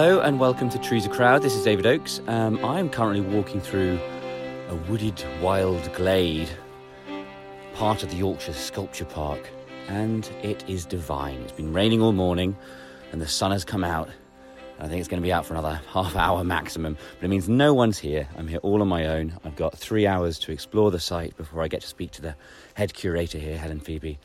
Hello and welcome to Trees a Crowd. This is David Oakes. Um, I'm currently walking through a wooded wild glade, part of the Yorkshire Sculpture Park, and it is divine. It's been raining all morning and the sun has come out. I think it's going to be out for another half hour maximum, but it means no one's here. I'm here all on my own. I've got three hours to explore the site before I get to speak to the head curator here, Helen Pheby.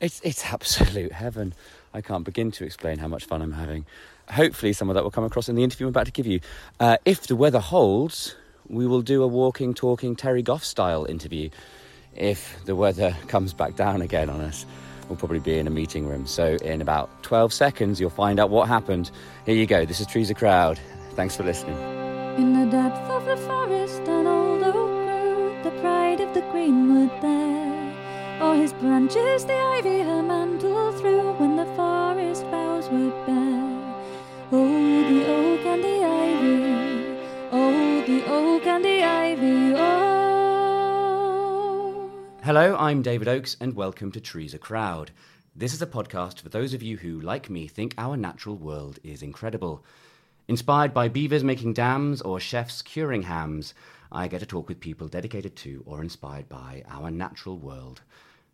It's, it's absolute heaven. I can't begin to explain how much fun I'm having. Hopefully, some of that will come across in the interview I'm about to give you. Uh, if the weather holds, we will do a walking, talking Terry Goff style interview. If the weather comes back down again on us, we'll probably be in a meeting room. So, in about 12 seconds, you'll find out what happened. Here you go. This is Trees a Crowd. Thanks for listening. In the depth of the forest, an old oak grew, the pride of the greenwood there. His branches the ivy her mantle threw when the forest boughs were bare. Oh, the oak and the ivy, oh, the oak and the ivy, oh. Hello, I'm David Oakes, and welcome to Trees a Crowd. This is a podcast for those of you who, like me, think our natural world is incredible. Inspired by beavers making dams or chefs curing hams, I get to talk with people dedicated to or inspired by our natural world.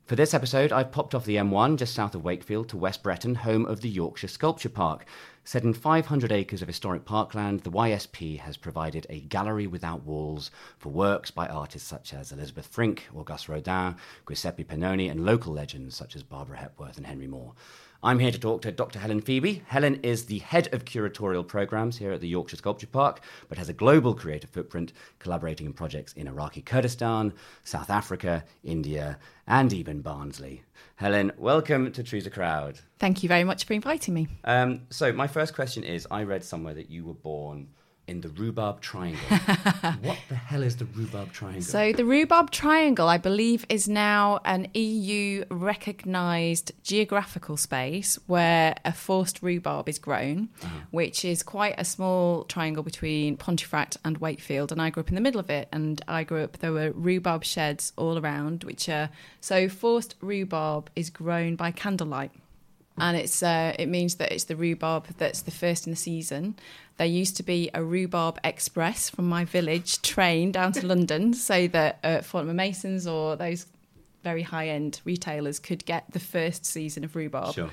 For this episode, I've popped off the M1 just south of Wakefield to West Bretton, home of the Yorkshire Sculpture Park. Set in 500 acres of historic parkland, the YSP has provided a gallery without walls for works by artists such as Elisabeth Frink, Auguste Rodin, Giuseppe Penone, and local legends such as Barbara Hepworth and Henry Moore. I'm here to talk to Dr. Helen Pheby. Helen is the head of curatorial programs here at the Yorkshire Sculpture Park, but has a global creative footprint, collaborating in projects in Iraqi Kurdistan, South Africa, India, and even Barnsley. Helen, welcome to Trees a Crowd. Thank you very much for inviting me. Um, so, my first question is I read somewhere that you were born in the Rhubarb Triangle. what the hell is the Rhubarb Triangle? So, the Rhubarb Triangle, I believe, is now an EU recognised geographical space where a forced rhubarb is grown, which is quite a small triangle between Pontefract and Wakefield. And I grew up in the middle of it. And I grew up, there were rhubarb sheds all around, which are so forced rhubarb is grown by candlelight. And it's uh, it means that it's the rhubarb that's the first in the season. There used to be a rhubarb express from my village train down to London, so that uh, Fortnum Masons or those very high end retailers could get the first season of rhubarb. Sure.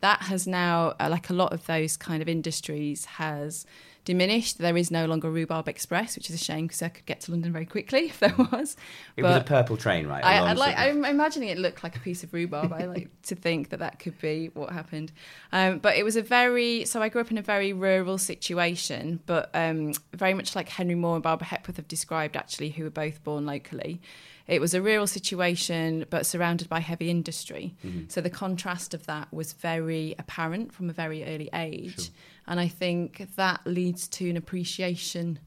That has now, uh, like a lot of those kind of industries, has diminished. There is no longer rhubarb express, which is a shame because I could get to London very quickly if there was. it was a purple train, right? I, I'd like, sort of- I'm imagining it looked like a piece of rhubarb. I like to think that that could be what happened. Um, but it was a very, so I grew up in a very rural situation, but um, very much like Henry Moore and Barbara Hepworth have described, actually, who were both born locally. It was a rural situation, but surrounded by heavy industry. Mm-hmm. So the contrast of that was very apparent from a very early age. And I think that leads to an appreciation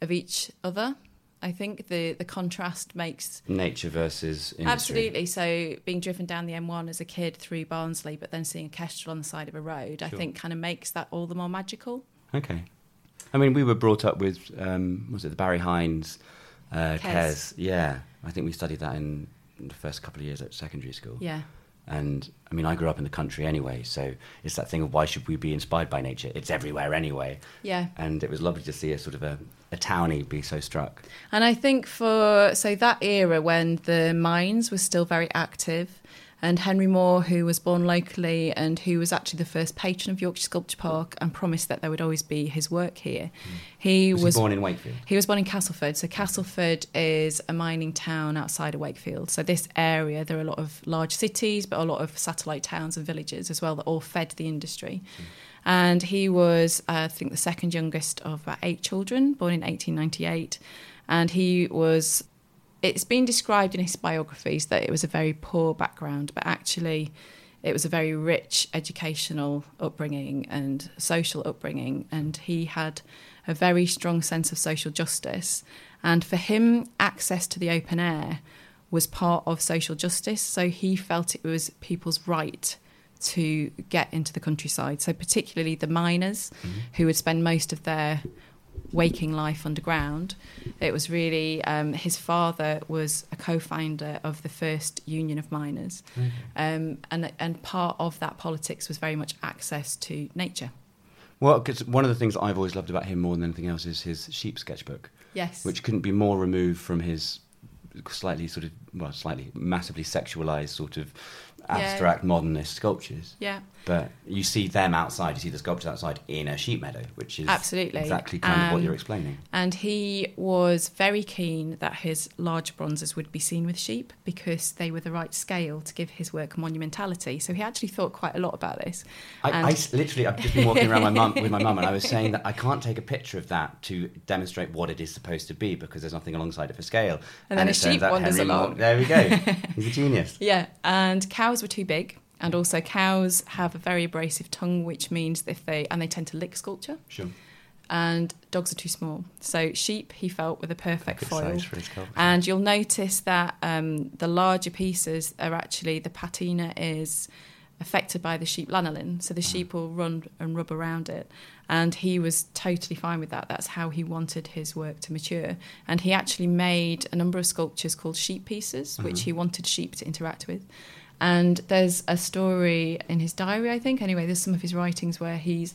of each other. I think the, the contrast makes Nature versus industry. Absolutely. So being driven down the M1 as a kid through Barnsley, but then seeing a kestrel on the side of a road, I think kind of makes that all the more magical. Okay. I mean, we were brought up with, um, was it the Barry Hines uh, Kes. Kes? Yeah. I think we studied that in the first couple of years at secondary school. Yeah. And I mean, I grew up in the country anyway, so it's that thing of why should we be inspired by nature? It's everywhere anyway. Yeah. And it was lovely to see a sort of a, a townie be so struck. And I think for so that era when the mines were still very active, and Henry Moore, who was born locally and who was actually the first patron of Yorkshire Sculpture Park and promised that there would always be his work here, hmm. he Was, was he born in Wakefield? He was born in Castleford. So Castleford is a mining town outside of Wakefield. So this area, there are a lot of large cities, but a lot of satellite towns and villages as well that all fed the industry. Hmm. And he was, uh, I think, the second youngest of about eight children, born in 1898. And he was it's been described in his biographies that it was a very poor background, but actually it was a very rich educational upbringing and social upbringing. And he had a very strong sense of social justice. And for him, access to the open air was part of social justice. So he felt it was people's right to get into the countryside. So, particularly the miners mm-hmm. who would spend most of their waking life underground. It was really um, his father was a co-founder of the first union of miners, um, and and part of that politics was very much access to nature. Well, because one of the things I've always loved about him more than anything else is his sheep sketchbook, Yes. which couldn't be more removed from his slightly sort of, well, slightly massively sexualized sort of Yeah. abstract modernist sculptures. yeah. But you see them outside, you see the sculptures outside in a sheep meadow, which is Absolutely. exactly kind of what Um, you're explaining. And he was very keen that his large bronzes would be seen with sheep because they were the right scale to give his work monumentality. So he actually thought quite a lot about this. I, And- I literally, I've just been walking around my mum with my mum, and I was saying that I can't take a picture of that to demonstrate what it is supposed to be because there's nothing alongside it for scale. And then it a sheep wanders along. there we go. He's a genius. Yeah, and cows were too big. And also, cows have a very abrasive tongue, which means if they and they tend to lick sculpture. Sure. And dogs are too small, so sheep he felt were the perfect Good foil. size for his sculpture. And you'll notice that um, the larger pieces are actually the patina is affected by the sheep lanolin, so the sheep will run and rub around it. And he was totally fine with that. That's how he wanted his work to mature. And he actually made a number of sculptures called sheep pieces, which he wanted sheep to interact with. And there's a story in his diary, I think. Anyway, there's some of his writings where he's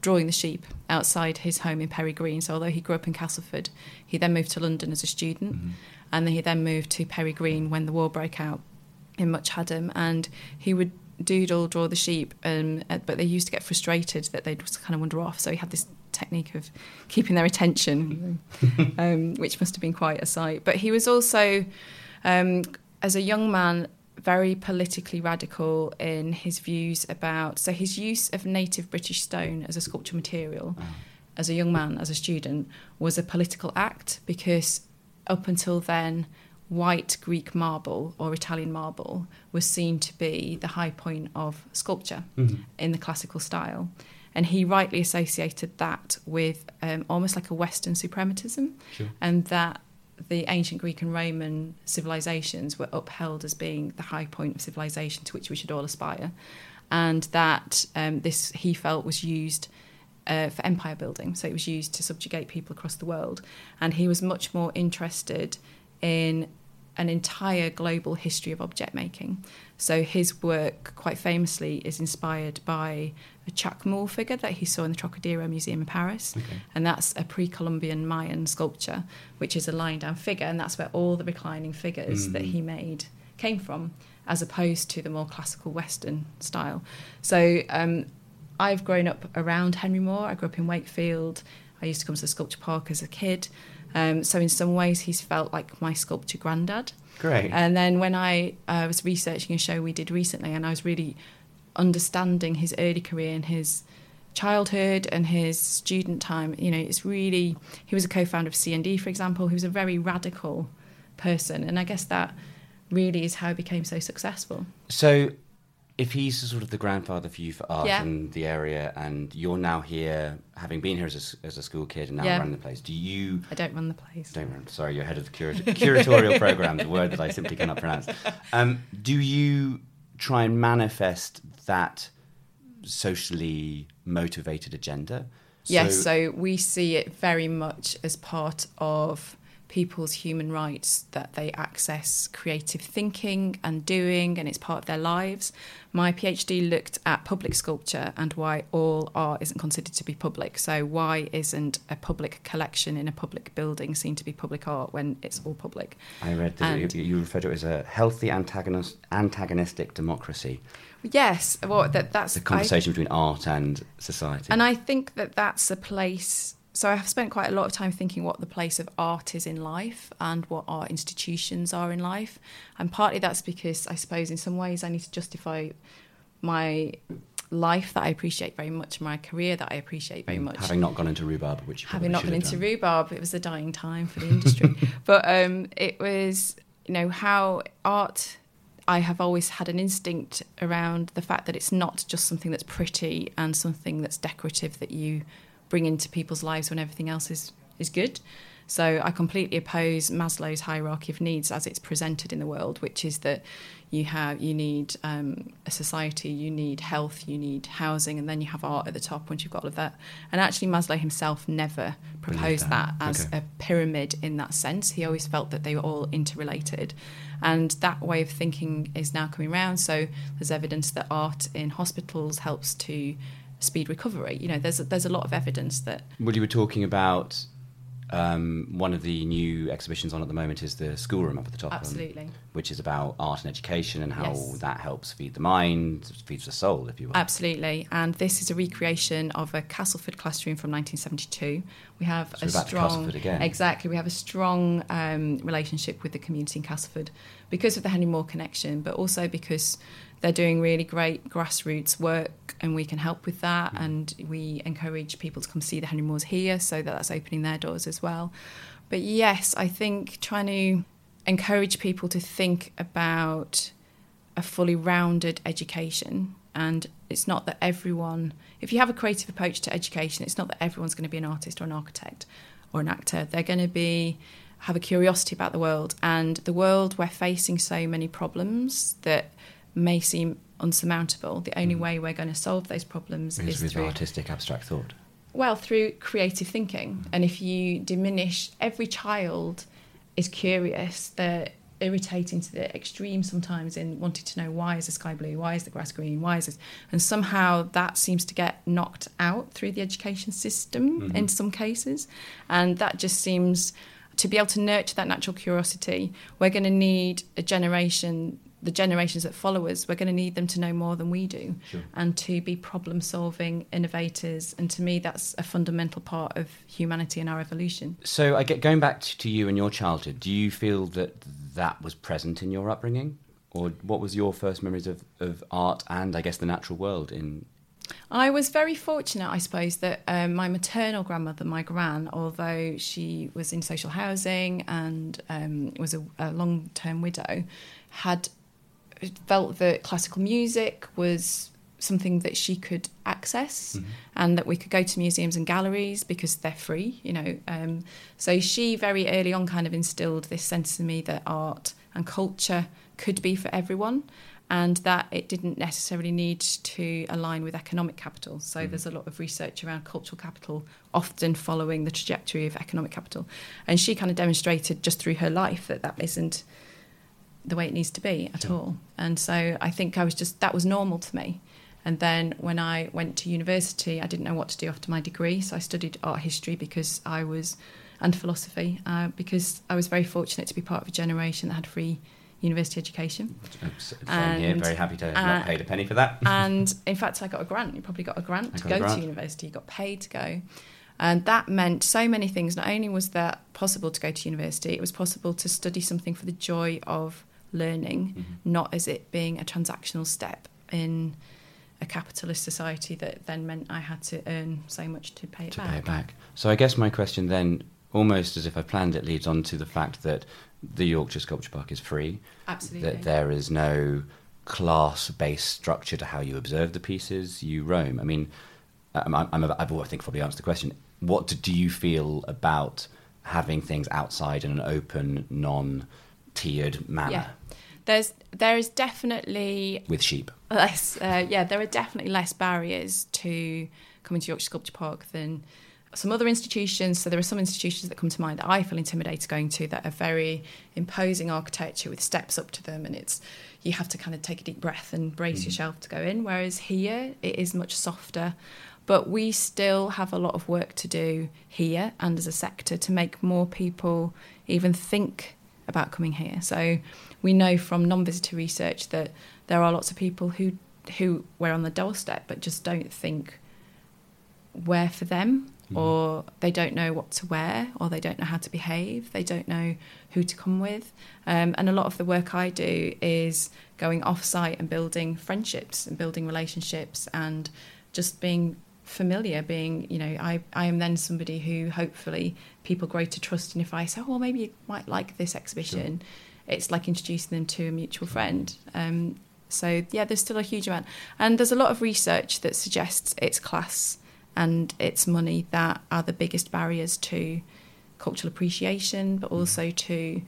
drawing the sheep outside his home in Perry Green. So although he grew up in Castleford, he then moved to London as a student, and then he then moved to Perry Green when the war broke out in Much Hadham, and he would doodle draw the sheep, um, uh, but they used to get frustrated that they'd just kind of wander off. So he had this technique of keeping their attention, um, which must have been quite a sight. But he was also, um, as a young man, very politically radical in his views about so his use of native British stone as a sculpture material as a young man, as a student, was a political act because up until then, white Greek marble or Italian marble was seen to be the high point of sculpture in the classical style. And he rightly associated that with um, almost like a Western suprematism, Sure. and that the ancient Greek and Roman civilizations were upheld as being the high point of civilization to which we should all aspire, and that um, this he felt was used uh, for empire building. So it was used to subjugate people across the world, and he was much more interested in an entire global history of object making. So his work, quite famously, is inspired by a Chacmool figure that he saw in the Trocadero Museum in Paris, Okay. and that's a pre-Columbian Mayan sculpture, which is a lying down figure, and that's where all the reclining figures that Mhm. he made came from, as opposed to the more classical Western style. So um, I've grown up around Henry Moore. I grew up in Wakefield. I used to come to the sculpture park as a kid. Um, so in some ways, he's felt like my sculpture granddad. Great. And then when I uh, was researching a show we did recently, and I was really understanding his early career and his childhood and his student time, you know, it's really he was a co-founder of CND, for example. He was a very radical person, and I guess that really is how he became so successful. So, if he's sort of the grandfather for you for art Yeah. in the area, and you're now here, having been here as a, as a school kid and now Yeah. running the place, do you? I don't run the place. Don't run, sorry, you're head of the curat- curatorial program, the word that I simply cannot pronounce. Um, do you try and manifest that socially motivated agenda? Yes, so we see it very much as part of people's human rights that they access creative thinking and doing, and it's part of their lives. My PhD looked at public sculpture and why all art isn't considered to be public. So, why isn't a public collection in a public building seen to be public art when it's all public? I read that you, you refer to it as a healthy antagonist, antagonistic democracy. Yes, well, that, that's The I- conversation between art and society. And I think that that's a place. So I've spent quite a lot of time thinking what the place of art is in life and what our institutions are in life. And partly that's because I suppose in some ways I need to justify my life that I appreciate very much, my career that I appreciate very much. Having not gone into rhubarb, which Having not have into done. rhubarb, it was a dying time for the industry. but um, it was, you know, how art. I have always had an instinct around the fact that it's not just something that's pretty and something that's decorative that you bring into people's lives when everything else is is good. So I completely oppose Maslow's hierarchy of needs as it's presented in the world, which is that you have you need um, a society, you need health, you need housing, and then you have art at the top once you've got all of that. And actually, Maslow himself never proposed that. that, as Okay. a pyramid in that sense. He always felt that they were all interrelated, and that way of thinking is now coming around. So there's evidence that art in hospitals helps to speed recovery. You know, there's a, there's a lot of evidence that. Well, you were talking about um, one of the new exhibitions on at the moment is the schoolroom up at the top, um, Absolutely. which is about art and education and how Yes. that helps feed the mind, feeds the soul, if you will. Absolutely, and this is a recreation of a Castleford classroom from 1972. We have So a we're back to strong, exactly. We have a strong um, relationship with the community in Castleford because of the Henry Moore connection, but also because they're doing really great grassroots work, and we can help with that. Mm. And we encourage people to come see the Henry Moores here, so that that's opening their doors as well. But yes, I think trying to encourage people to think about a fully rounded education. And it's not that everyone, if you have a creative approach to education, it's not that everyone's going to be an artist or an architect or an actor. They're going to be have a curiosity about the world, and the world we're facing so many problems that may seem unsurmountable. The only Mhm. way we're going to solve those problems Is is through artistic abstract thought. well, through creative thinking. And if you diminish, every child is curious. They're irritating to the extreme sometimes in wanting to know why is the sky blue, why is the grass green, why is this, and somehow that seems to get knocked out through the education system Mhm. in some cases, and that just seems to be able to nurture that natural curiosity. We're going to need a generation. The generations that follow us, we're going to need them to know more than we do Sure. and to be problem solving innovators. And to me, that's a fundamental part of humanity and our evolution. So, I get going back to you and your childhood. Do you feel that that was present in your upbringing, or what was your first memories of, of art and I guess the natural world in? I was very fortunate, I suppose, that um, my maternal grandmother, my gran, although she was in social housing and um, was a, a long term widow, had felt that classical music was something that she could access and that we could go to museums and galleries because they're free, you know. Um, so she very early on kind of instilled this sense in me that art and culture could be for everyone and that it didn't necessarily need to align with economic capital. So there's a lot of research around cultural capital often following the trajectory of economic capital. And she kind of demonstrated just through her life that that isn't the way it needs to be at all. And so I think I was just that was normal to me. And then when I went to university, I didn't know what to do after my degree, so I studied art history because I was and philosophy uh, because I was very fortunate to be part of a generation that had free university education. Same here. Very happy to have uh, not paid a penny for that. and in fact, I got a grant. You probably got a grant I to go grant. to university. You got paid to go. And that meant so many things. Not only was that possible to go to university, it was possible to study something for the joy of learning, Mhm. not as it being a transactional step in a capitalist society that then meant I had to earn so much to pay it to back. pay it back. So I guess my question then, almost as if I planned it, leads on to the fact that the Yorkshire Sculpture Park is free. Absolutely. That there is no class-based structure to how you observe the pieces you roam. I mean, I'm, I'm, I've I think probably answered the question. What do, do you feel about having things outside in an open, non-tiered manner yeah. There's there is definitely with sheep? less uh, yeah there are definitely less barriers to coming to Yorkshire Sculpture Park than some other institutions so there are some institutions that come to mind that I feel intimidated going to that are very imposing architecture with steps up to them and it's you have to kind of take a deep breath and brace Mhm. yourself to go in whereas here it is much softer but we still have a lot of work to do here and as a sector to make more people even think about coming here. So we know from non-visitor research that there are lots of people who who we're on the doorstep but just don't think where for them Mhm. or they don't know what to wear or they don't know how to behave they don't know who to come with um, and a lot of the work i do is going off-site and building friendships and building relationships and just being familiar being you know i, I am then somebody who hopefully people grow to trust and if i say oh well maybe you might like this exhibition it's like introducing them to a mutual friend. Um, so yeah there's still a huge amount. And there's a lot of research that suggests it's class and it's money that are the biggest barriers to cultural appreciation but also to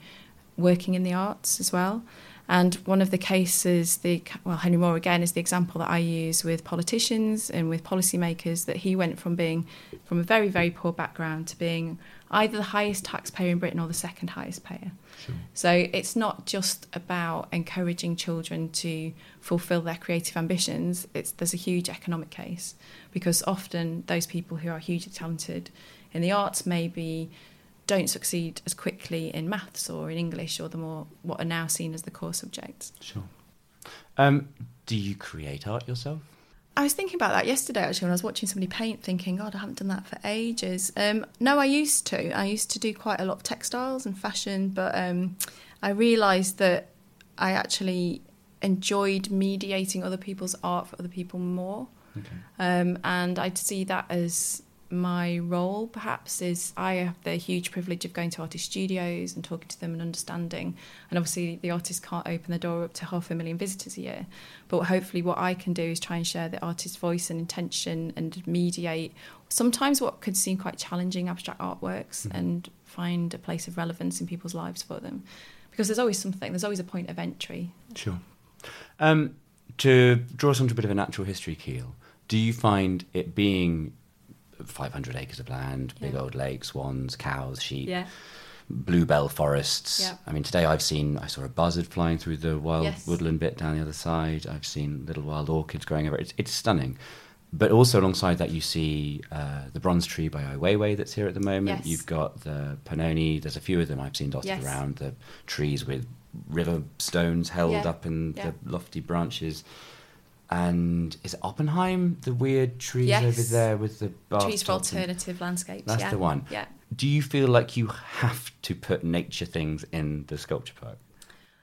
working in the arts as well And one of the cases, the well, Henry Moore again is the example that I use with politicians and with policymakers. That he went from being from a very very poor background to being either the highest taxpayer in Britain or the second highest payer. Sure. So it's not just about encouraging children to fulfil their creative ambitions. It's there's a huge economic case because often those people who are hugely talented in the arts maybe don't succeed as quickly in maths or in English or the more what are now seen as the core subjects. Sure. Um, do you create art yourself? I was thinking about that yesterday actually when I was watching somebody paint, thinking, God, I haven't done that for ages. Um, no, I used to. I used to do quite a lot of textiles and fashion, but um, I realised that I actually enjoyed mediating other people's art for other people more. Okay. Um, and I'd see that as my role perhaps is I have the huge privilege of going to artist studios and talking to them and understanding and obviously the artist can't open the door up to half a million visitors a year but hopefully what I can do is try and share the artist's voice and intention and mediate sometimes what could seem quite challenging abstract artworks Mhm. and find a place of relevance in people's lives for them because there's always something there's always a point of entry Sure. Um, to draw us onto a bit of a natural history keel, do you find it being 500 acres of land, big Yeah. old lakes, swans, cows, sheep, yeah bluebell forests? I mean, today I've seen, I saw a buzzard flying through the wild Yes. woodland bit down the other side. I've seen little wild orchids growing over. It's, it's stunning. But also alongside that, you see uh, the bronze tree by Ai Weiwei that's here at the moment. Yes. You've got the Penone. There's a few of them I've seen dotted Yes. around. The trees with river stones held Yeah. up in Yeah. the lofty branches. And is it Oppenheim, the weird trees Yes. over there with the trees for alternative landscapes That's yeah. the one. yeah Do you feel like you have to put nature things in the sculpture park?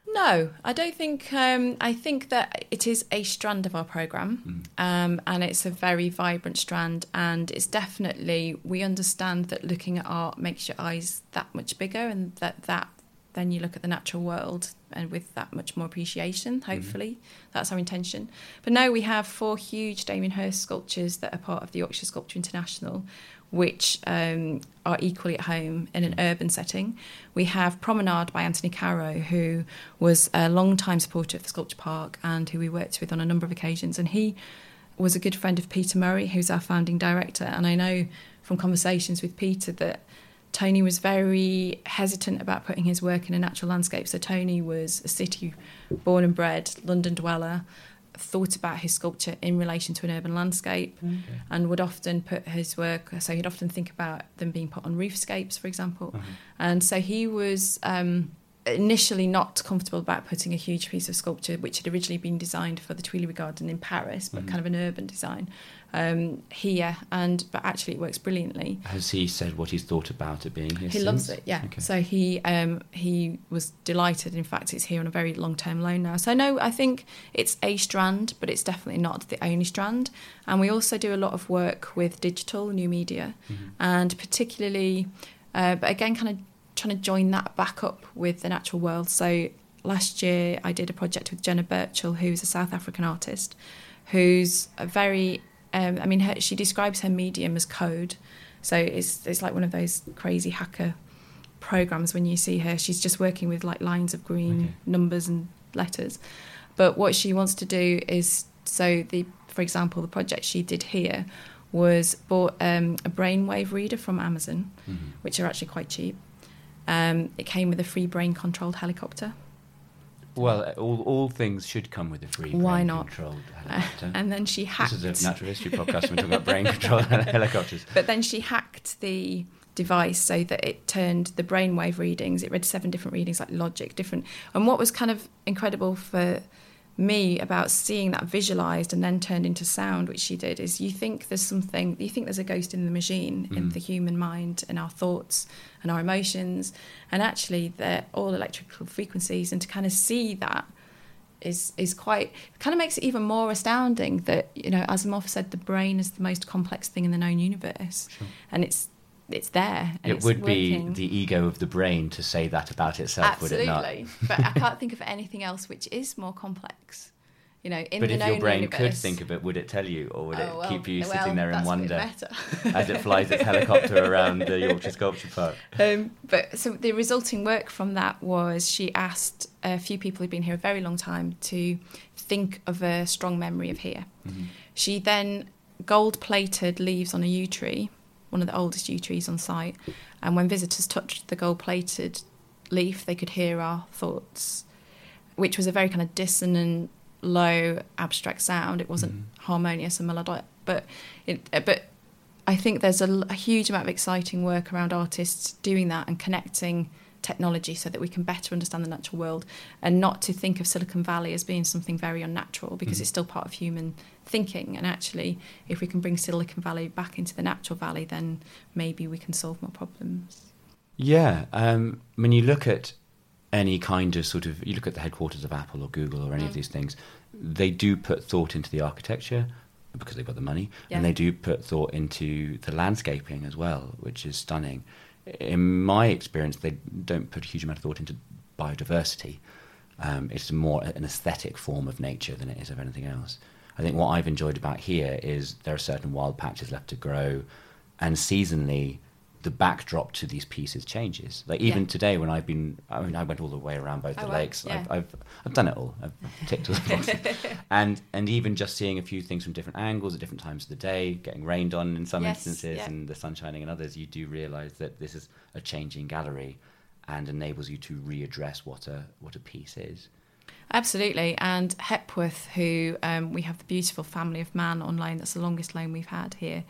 No, I don't think. Um, I think that it is a strand of our program, um, and it's a very vibrant strand. And it's definitely we understand that looking at art makes your eyes that much bigger, and that that then you look at the natural world and with that much more appreciation. Hopefully, that's our intention. But no, we have four huge Damien Hirst sculptures that are part of the Yorkshire Sculpture International, which um, are equally at home in an urban setting. We have Promenade by Anthony Caro, who was a long-time supporter of the Sculpture Park and who we worked with on a number of occasions. And he was a good friend of Peter Murray, who's our founding director. And I know from conversations with Peter that Tony was very hesitant about putting his work in a natural landscape. So Tony was a city born and bred London dweller, thought about his sculpture in relation to an urban landscape and would often put his work so he'd often think about them being put on roofscapes for example Uh-huh. and so he was um, initially not comfortable about putting a huge piece of sculpture which had originally been designed for the Tuileries Garden in Paris but Mhm. kind of an urban design um, here and but actually it works brilliantly Has he said what he's thought about it being here? he loves it, yeah. Okay. So he um, he was delighted. In fact, it's here on a very long term loan now. So no, I think it's a strand, but it's definitely not the only strand. And we also do a lot of work with digital new media, Mhm. and particularly, uh, but again, kind of trying to join that back up with the natural world. So last year, I did a project with Jenna Burchell, who's a South African artist, who's a very um, I mean, her, she describes her medium as code. So it's it's like one of those crazy hacker programs when you see her. She's just working with like lines of green Okay. numbers and letters. But what she wants to do is so the for example the project she did here was bought um, a brainwave reader from Amazon, Mhm. which are actually quite cheap. Um, it came with a free brain controlled helicopter. Well, all, all things should come with a free Why brain not? controlled helicopter. And then she hacked. This is a natural history podcast. We're talking about brain controlled helicopters. But then she hacked the device so that it turned the brainwave readings. It read seven different readings, like logic, different. And what was kind of incredible for me about seeing that visualized and then turned into sound, which she did, is you think there's something, you think there's a ghost in the machine, in Mm. the human mind in our thoughts and our emotions. And actually, they're all electrical frequencies. And to kind of see that is is quite kind of makes it even more astounding that you know Asimov said the brain is the most complex thing in the known universe Sure. and it's it's there and It it's would working. be the ego of the brain to say that about itself, would it not? absolutely but I can't think of anything else which is more complex you know, in but the if known your brain universe, could think of it, would it tell you, or would it Oh, well, keep you well, sitting there in that's a bit wonder as it flies its helicopter around the Yorkshire Sculpture Park? Um, but so the resulting work from that was she asked a few people who'd been here a very long time to think of a strong memory of here. Mm-hmm. She then gold plated leaves on a yew tree, one of the oldest yew trees on site, and when visitors touched the gold plated leaf, they could hear our thoughts, which was a very kind of dissonant, low, abstract sound. It wasn't Mhm. harmonious and melodic, but it, but I think there's a, a huge amount of exciting work around artists doing that and connecting technology so that we can better understand the natural world and not to think of Silicon Valley as being something very unnatural because Mhm. it's still part of human thinking. And actually, if we can bring Silicon Valley back into the natural valley, then maybe we can solve more problems. Yeah, um, when you look at any kind of sort of, you look at the headquarters of Apple or Google or any of Mm. these things, they do put thought into the architecture because they've got the money, Yeah. and they do put thought into the landscaping as well, which is stunning. In my experience, they don't put a huge amount of thought into biodiversity. Um, it's more an aesthetic form of nature than it is of anything else. I think what I've enjoyed about here is there are certain wild patches left to grow, and seasonally, the backdrop to these pieces changes. Like even Yeah. today, when I've been, I mean, I went all the way around both Oh, the wow. lakes. Yeah. I've, I've, I've done it all. I've ticked all the boxes, and and even just seeing a few things from different angles at different times of the day, getting rained on in some Yes, instances, yeah. and the sun shining in others, you do realise that this is a changing gallery, and enables you to readdress what a what a piece is. Absolutely. And Hepworth, who um, we have the beautiful family of man on loan, that's the longest loan we've had here,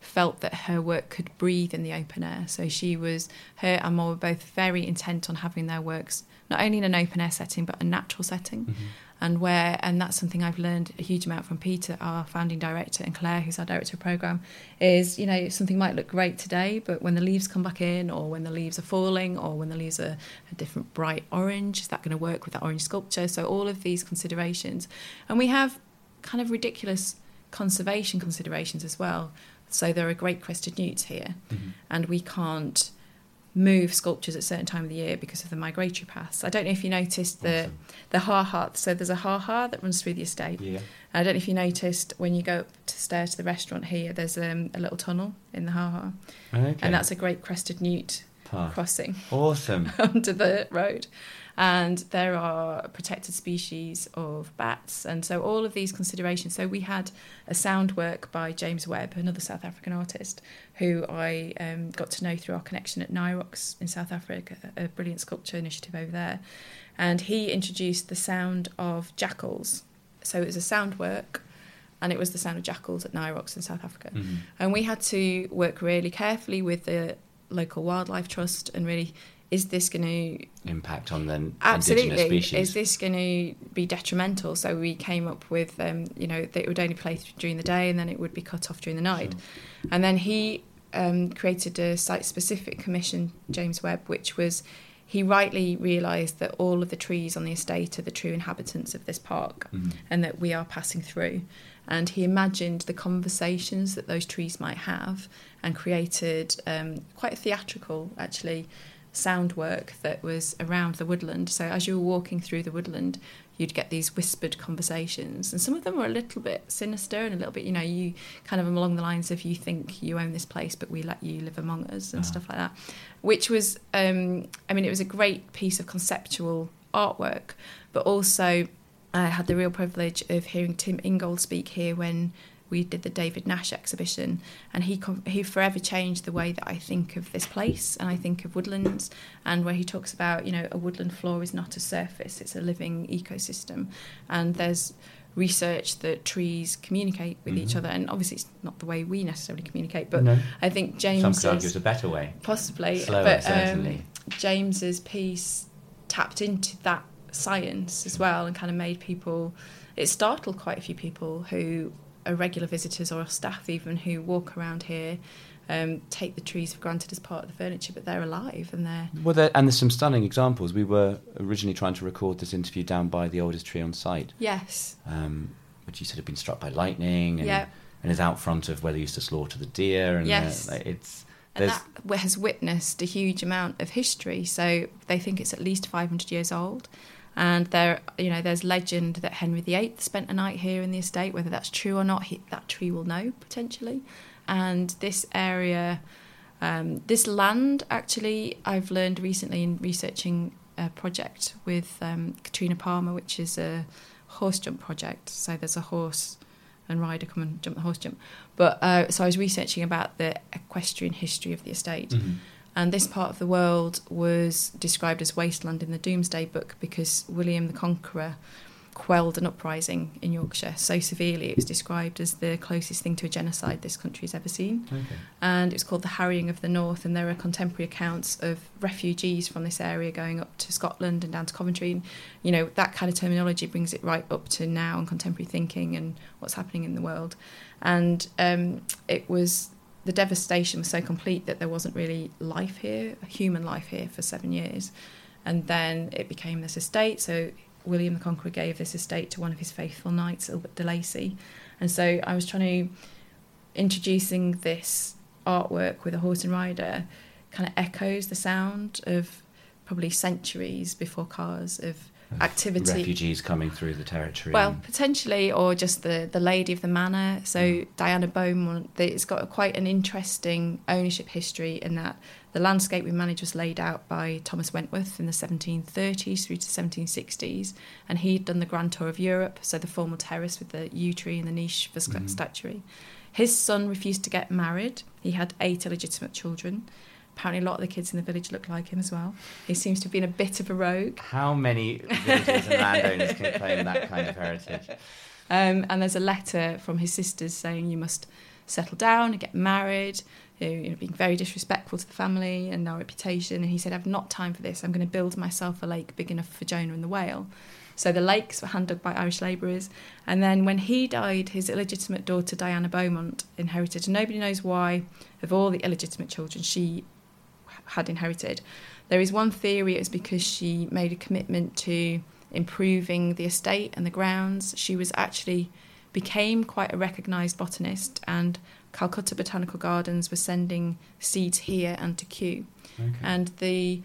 felt that her work could breathe in the open air. So she was, her and Mo were both very intent on having their works not only in an open air setting, but a natural setting. Mm-hmm. And where, and that's something I've learned a huge amount from Peter, our founding director, and Claire, who's our director of program, is you know something might look great today, but when the leaves come back in, or when the leaves are falling, or when the leaves are a different bright orange, is that going to work with that orange sculpture? So all of these considerations, and we have kind of ridiculous conservation considerations as well. So there are great crested newts here, and we can't move sculptures at a certain time of the year because of the migratory paths. I don't know if you noticed the Awesome. the ha ha. So there's a ha ha that runs through the estate. Yeah. I don't know if you noticed when you go up to stairs to the restaurant here, there's um, a little tunnel in the ha ha, Okay. and that's a great crested newt Path. crossing awesome. onto the road. And there are protected species of bats, and so all of these considerations. So we had a sound work by James Webb, another South African artist, who I um, got to know through our connection at Nirox in South Africa, a brilliant sculpture initiative over there. And he introduced the sound of jackals. So it was a sound work, and it was the sound of jackals at Nirox in South Africa. Mhm. And we had to work really carefully with the local wildlife trust and really, is this going to Impact on the indigenous absolutely species. is this going to be detrimental? So we came up with, um, you know, that it would only play during the day and then it would be cut off during the night. And then he um, created a site-specific commission, James Webb, which was he rightly realised that all of the trees on the estate are the true inhabitants of this park Mhm. and that we are passing through. And he imagined the conversations that those trees might have and created um, quite a theatrical, actually, sound work that was around the woodland. So as you were walking through the woodland, you'd get these whispered conversations. And some of them were a little bit sinister and a little bit, you know, you kind of along the lines of you think you own this place, but we let you live among us and Ah. stuff like that. Which was, um, I mean, it was a great piece of conceptual artwork, but also I had the real privilege of hearing Tim Ingold speak here when we did the David Nash exhibition, and he he forever changed the way that I think of this place and I think of woodlands, and where he talks about you know a woodland floor is not a surface; it's a living ecosystem, and there's research that trees communicate with each Mhm. other, and obviously it's not the way we necessarily communicate, but no. I think James Some could argue it's a better way. possibly, Slower, but certainly. um, James's piece tapped into that science as well and kind of made people. It startled quite a few people who are regular visitors or staff even who walk around here. Um, take the trees for granted as part of the furniture, but they're alive and they're Well, there, and there's some stunning examples. We were originally trying to record this interview down by the oldest tree on site, yes, um, which you said had been struck by lightning, and, Yeah. and is out front of where they used to slaughter the deer. And Yes. uh, like, it's and that has witnessed a huge amount of history. So they think it's at least 500 years old. And there, you know, there's legend that Henry VIII spent a night here in the estate. Whether that's true or not, he, that tree will know potentially. And this area, um, this land, actually, I've learned recently in researching a project with um, Katrina Palmer, which is a horse jump project. So there's a horse and rider come and jump the horse jump. But uh, so I was researching about the equestrian history of the estate. Mm-hmm. And this part of the world was described as wasteland in the Domesday Book because William the Conqueror quelled an uprising in Yorkshire so severely it was described as the closest thing to a genocide this country's ever seen. Okay. And it was called the Harrying of the North, and there are contemporary accounts of refugees from this area going up to Scotland and down to Coventry. And, you know, that kind of terminology brings it right up to now and contemporary thinking and what's happening in the world. And um, it was the devastation was so complete that there wasn't really life here, human life here, for seven years. And then it became this estate. So William the Conqueror gave this estate to one of his faithful knights, Ilbert de Lacy. And so I was trying to introducing this artwork with a horse and rider kind of echoes the sound of probably centuries before cars of activity Refugees coming through the territory. well, potentially, or just the, the lady of the manor. So Diana Beaumont, it's got a, quite an interesting ownership history in that the landscape we managed was laid out by Thomas Wentworth in the 1730s through to 1760s, and he'd done the grand tour of Europe, so the formal terrace with the yew tree and the niche for sc- Mhm. statuary. His son refused to get married. He had eight illegitimate children. Apparently, a lot of the kids in the village look like him as well. He seems to have been a bit of a rogue. How many villages and landowners can claim that kind of heritage? Um, and there's a letter from his sisters saying you must settle down and get married, you know, you know, being very disrespectful to the family and our reputation. And he said, I've not time for this. I'm going to build myself a lake big enough for Jonah and the whale. So the lakes were hand dug by Irish labourers. And then when he died, his illegitimate daughter, Diana Beaumont, inherited. And nobody knows why, of all the illegitimate children, she had inherited. There is one theory it was because she made a commitment to improving the estate and the grounds. She was actually became quite a recognised botanist, and Calcutta Botanical Gardens were sending seeds here and to Kew. Okay. And the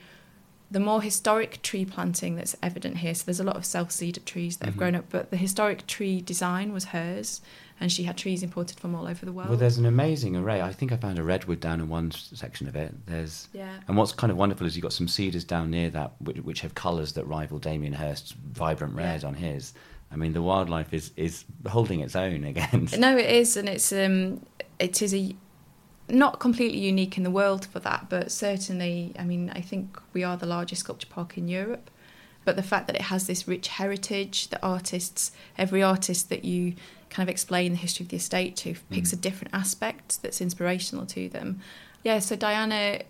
the more historic tree planting that's evident here, so there's a lot of self-seeded trees that have Mhm. grown up, but the historic tree design was hers, and she had trees imported from all over the world. Well, there's an amazing array. I think I found a redwood down in one section of it. There's yeah. and what's kind of wonderful is you've got some cedars down near that, which, which have colours that rival Damien Hirst's vibrant Yeah. on his. I mean, the wildlife is, is holding its own against. No, it is, and it's um, it is a not completely unique in the world for that, but certainly, I mean, I think we are the largest sculpture park in Europe. But the fact that it has this rich heritage, that artists, every artist that you kind of explain the history of the estate to, picks Mm. a different aspect that's inspirational to them. Yeah, so Diana,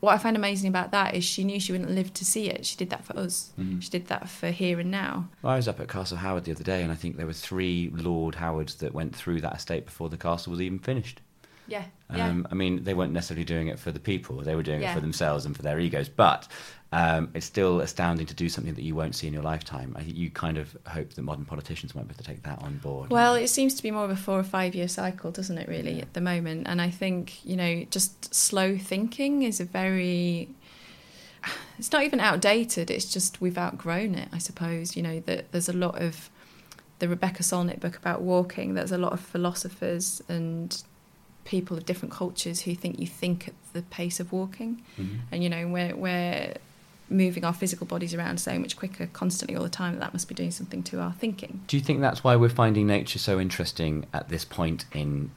what I find amazing about that is she knew she wouldn't live to see it. She did that for us. Mhm. She did that for here and now. Well, I was up at Castle Howard the other day, and I think there were three Lord Howards that went through that estate before the castle was even finished. Yeah, yeah. Um, I mean, they weren't necessarily doing it for the people; they were doing it for themselves and for their egos. But um, it's still astounding to do something that you won't see in your lifetime. I think you kind of hope that modern politicians won't be able to take that on board. Well, it seems to be more of a four or five year cycle, doesn't it, really, at the moment? And I think, you know, just slow thinking is a very. It's not even outdated, it's just we've outgrown it, I suppose. You know, that there's a lot of. The Rebecca Solnit book about walking, there's a lot of philosophers and people of different cultures who think you think at the pace of walking. Mhm. And, you know, we're, we're moving our physical bodies around so much quicker constantly all the time that that must be doing something to our thinking. Do you think that's why we're finding nature so interesting at this point in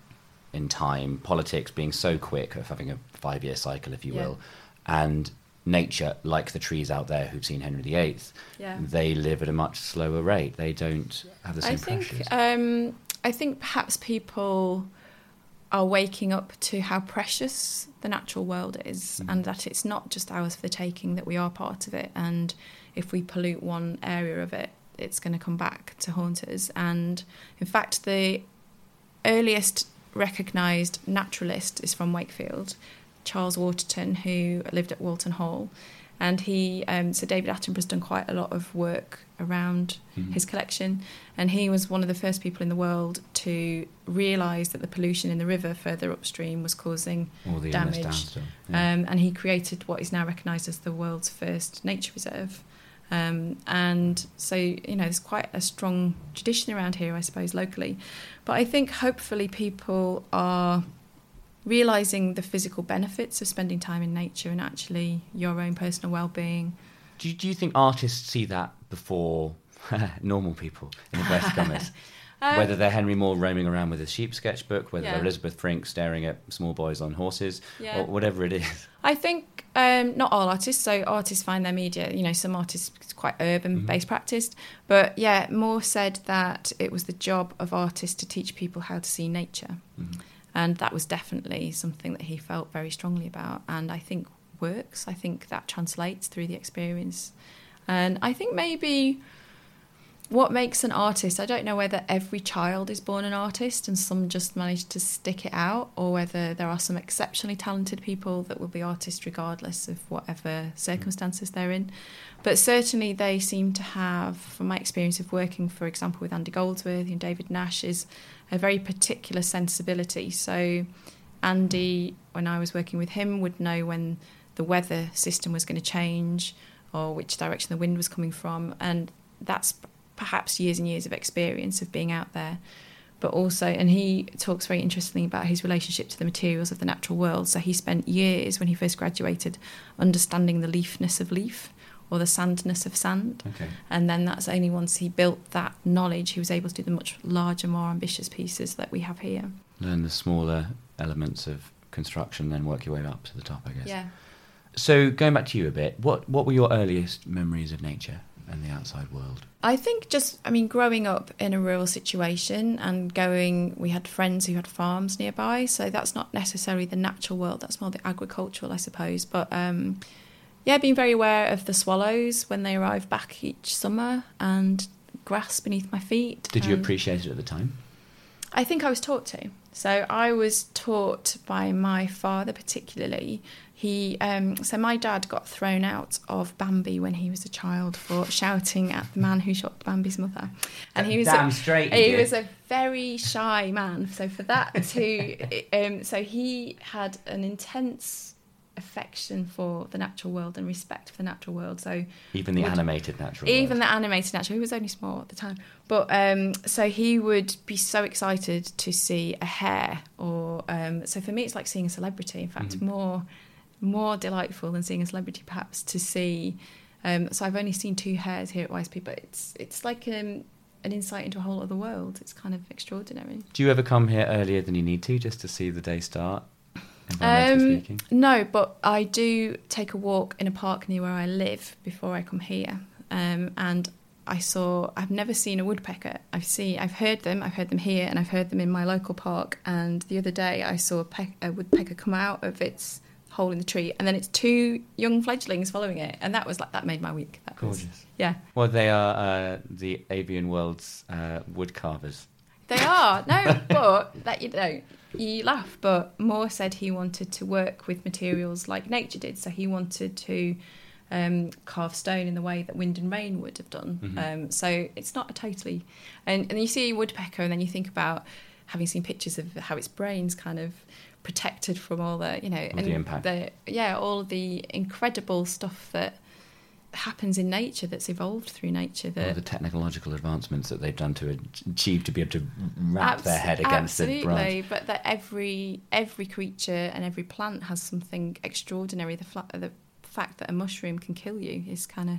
in time? Politics being so quick of having a five year cycle, if you Yeah. will, and nature, like the trees out there who've seen Henry VIII, Yeah. they live at a much slower rate. They don't have the same I think pressures. um, I think perhaps people are waking up to how precious the natural world is, Mhm. and that it's not just ours for the taking; that we are part of it, and if we pollute one area of it, it's going to come back to haunt us. And in fact, the earliest recognised naturalist is from Wakefield, Charles Waterton, who lived at Walton Hall. And he, um, so David Attenborough's done quite a lot of work around Mhm. his collection, and he was one of the first people in the world to realise that the pollution in the river further upstream was causing All the damage. Yeah. um, and he created what is now recognised as the world's first nature reserve. Um, and so, you know, there's quite a strong tradition around here, I suppose, locally. But I think hopefully people are realizing the physical benefits of spending time in nature and actually your own personal well-being. Do you, do you think artists see that before normal people in the best commas? Um, whether they're Henry Moore roaming around with his sheep sketchbook, whether Yeah. they're Elisabeth Frink staring at small boys on horses, Yeah. or whatever it is. I think um, not all artists. So artists find their media. You know, some artists it's quite urban-based practice, but yeah, Moore said that it was the job of artists to teach people how to see nature, and that was definitely something that he felt very strongly about, and I think works. I think that translates through the experience, and I think maybe what makes an artist i don't know whether every child is born an artist and some just manage to stick it out or whether there are some exceptionally talented people that will be artists regardless of whatever circumstances they're in. But certainly they seem to have from my experience of working for example with andy goldsworthy and david nash is a very particular sensibility. So andy when i was working with him would know when the weather system was going to change or which direction the wind was coming from and that's perhaps years and years of experience of being out there. But also and he talks very interestingly about his relationship to the materials of the natural world. So he spent years when he first graduated understanding the leafness of leaf or the sandness of sand Okay. and then that's only once he built that knowledge he was able to do the much larger more ambitious pieces that we have here Learn the smaller elements of construction, then work your way up to the top, I guess. yeah So going back to you a bit, what what were your earliest memories of nature and the outside world? I think just, I mean, growing up in a rural situation and going, we had friends who had farms nearby, so that's not necessarily the natural world, that's more the agricultural, I suppose. But um, yeah, being very aware of the swallows when they arrive back each summer and grass beneath my feet. Did you appreciate it at the time? I think I was taught to. So I was taught by my father, particularly. He, um, so my dad got thrown out of Bambi when he was a child for shouting at the man who shot Bambi's mother, and he was Damn a, straight he was a very shy man. So for that to, um, so he had an intense affection for the natural world and respect for the natural world. So Even the would- animated natural even world. the animated natural he was only small at the time but um so he would be so excited to see a hare or um so for me it's like seeing a celebrity in fact Mhm. more more delightful than seeing a celebrity perhaps to see um so i've only seen two hares here at ysp but it's it's like um an insight into a whole other world it's kind of extraordinary Do you ever come here earlier than you need to just to see the day start? Um. No, but I do take a walk in a park near where I live before I come here. Um, and I saw, I've never seen a woodpecker. I've seen, I've heard them, I've heard them here, and I've heard them in my local park. And the other day I saw a, peck, a woodpecker come out of its hole in the tree, and then it's two young fledglings following it. And that was like, that made my week. That was, Gorgeous. yeah. Well, they are uh, the avian world's uh, wood carvers. They are no, but that you know, you laugh. But Moore said he wanted to work with materials like nature did, so he wanted to um, carve stone in the way that wind and rain would have done. Mhm. Um, so it's not a totally, and, and you see a woodpecker, and then you think about having seen pictures of how its brains kind of protected from all the you know All and the impact. the yeah all the incredible stuff that happens in nature that's evolved through nature that the technological advancements that they've done to achieve to be able to wrap Abs- their head against the absolutely, branch. but that every every creature and every plant has something extraordinary. The fla- the fact that a mushroom can kill you is kind of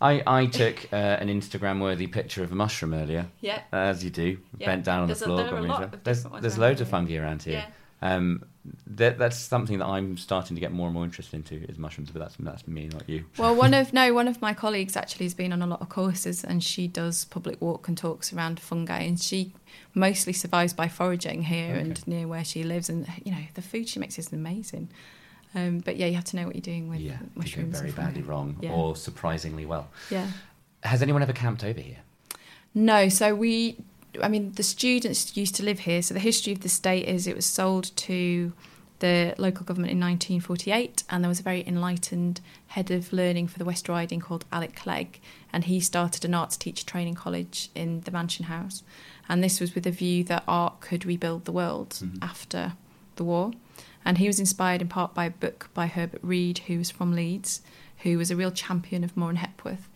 I, I took uh, an Instagram worthy picture of a mushroom earlier, yeah as you do, Yeah. bent down on There's the a- floor. there got a me of there's there's loads of fungi around here. yeah. Um, that, that's something that I'm starting to get more and more interested into is mushrooms, but that's that's me, not you. Well, one of no, one of my colleagues actually has been on a lot of courses, and she does public walk and talks around fungi, and she mostly survives by foraging here Okay. and near where she lives, and you know the food she makes is amazing. Um, but yeah, you have to know what you're doing with yeah, mushrooms. very badly wrong, Yeah. or surprisingly well. Yeah. Has anyone ever camped over here? No, so we, I mean, the students used to live here. So the history of the state is it was sold to the local government in 1948, and there was a very enlightened head of learning for the West Riding called Alec Clegg, and he started an arts teacher training college in the Mansion House, and this was with a view that art could rebuild the world Mhm. after the war. And he was inspired in part by a book by Herbert Read, who was from Leeds, who was a real champion of Moore and Hepworth.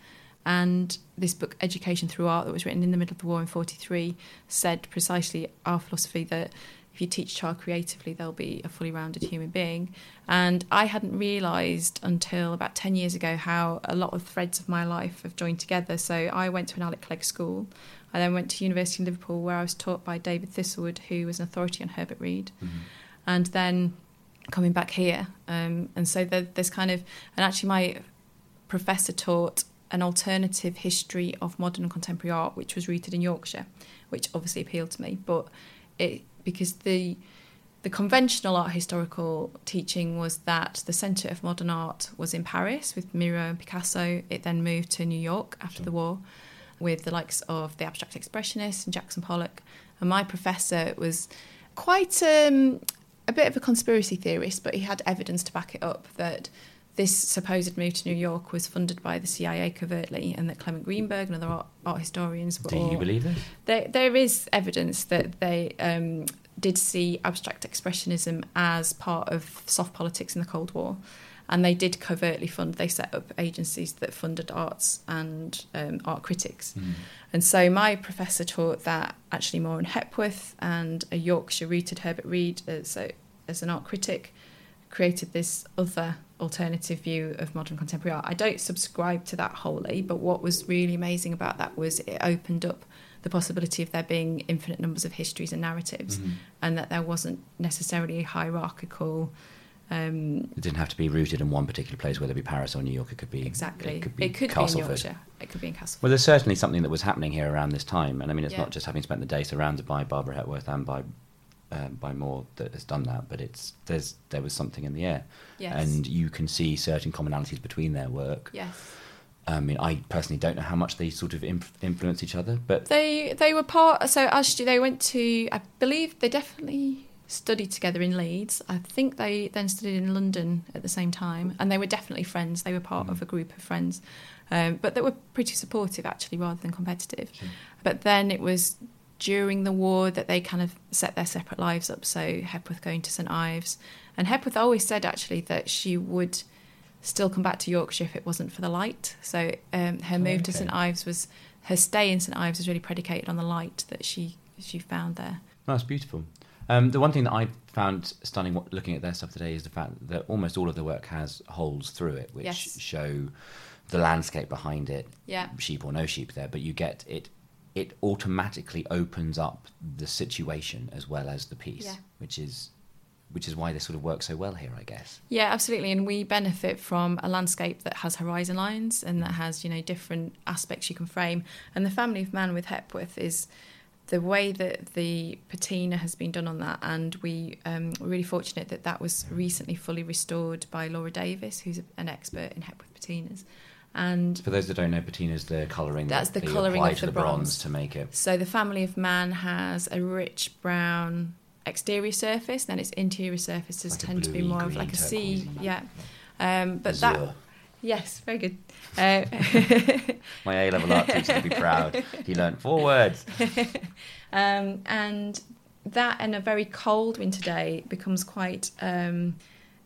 And this book, Education Through Art, that was written in the middle of the war in 43, said precisely our philosophy that if you teach a child creatively, they'll be a fully rounded human being. And I hadn't realised until about 10 years ago how a lot of threads of my life have joined together. So I went to an Alec Clegg school. I then went to University in Liverpool where I was taught by David Thistlewood, who was an authority on Herbert Read. Mm-hmm. And then coming back here. Um, and so there, there's kind of, and actually my professor taught an alternative history of modern and contemporary art, which was rooted in Yorkshire, which obviously appealed to me. But it because the the conventional art historical teaching was that the centre of modern art was in Paris with Miro and Picasso. It then moved to New York after Sure. the war with the likes of the abstract expressionists and Jackson Pollock. And my professor was quite um, a bit of a conspiracy theorist, but he had evidence to back it up that this supposed move to New York was funded by the CIA covertly, and that Clement Greenberg and other art, art historians were Do you all- believe this? there, there is evidence that they um, did see abstract expressionism as part of soft politics in the Cold War. And they did covertly fund, they set up agencies that funded arts and um, art critics. And so my professor taught that actually Moore in Hepworth and a Yorkshire rooted Herbert Read as, a, as an art critic created this other alternative view of modern contemporary art. I don't subscribe to that wholly, but what was really amazing about that was it opened up the possibility of there being infinite numbers of histories and narratives, Mhm. and that there wasn't necessarily a hierarchical. Um, It didn't have to be rooted in one particular place, whether it be Paris or New York. It could be exactly. It could be, it in Castleford. Yorkshire. It could be in Castleford. Well, there's certainly something that was happening here around this time, and I mean, it's Yeah. not just having spent the day surrounded by Barbara Hepworth and by um, by Moore that has done that, but it's there's there was something in the air, yes. and you can see certain commonalities between their work. yes. I mean, I personally don't know how much they sort of inf- influence each other, but They they were part. So actually, they went to. I believe they definitely studied together in Leeds. I think they then studied in London at the same time, and they were definitely friends. They were part of a group of friends, um, but they were pretty supportive actually, rather than competitive. Sure. But then it was during the war that they kind of set their separate lives up. So Hepworth going to St Ives, and Hepworth always said actually that she would still come back to Yorkshire if it wasn't for the light. So um, her Oh, move to. St Ives was her stay in St Ives was really predicated on the light that she she found there. That's beautiful. Um, the one thing that I found stunning looking at their stuff today is the fact that almost all of the work has holes through it, which Yes. show the landscape behind it, Yeah. sheep or no sheep there, but you get it. It automatically opens up the situation as well as the piece, Yeah. which is which is why this sort of works so well here, I guess. Yeah, absolutely. And we benefit from a landscape that has horizon lines and that has, you know, different aspects you can frame. And the family of man with Hepworth is the way that the patina has been done on that. And we um, were really fortunate that that was recently fully restored by Laura Davis, who's an expert in Hepworth patinas. And For those that don't know, patina is the colouring. That's the colouring of the the bronze. bronze. to make it. so the family of man has a rich brown exterior surface, then its interior surfaces Like tend to be more of like a sea. Yeah. Um, but that Yes, very good. Uh, My A level art teacher would be proud. He learnt four words. um, and that in a very cold winter day becomes quite um,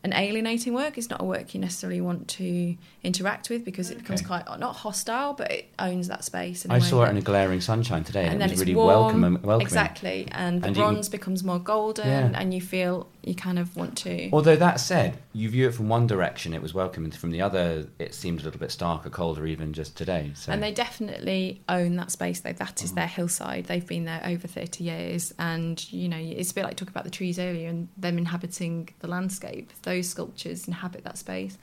an alienating work. It's not a work you necessarily want to interact with because it becomes Okay. quite not hostile, but it owns that space. I saw it in a glaring sunshine today, and, and it was it's really warm, welcome, welcoming. exactly, and the And bronze becomes more golden, Yeah. and you feel you kind of want to. Although that said, you view it from one direction, it was welcoming. from the other, it seemed a little bit starker, colder, even just today. So And they definitely own that space. Though that is Mhm. their hillside. They've been there over thirty years, and you know it's a bit like talking about the trees earlier and them inhabiting the landscape. Those sculptures inhabit that space,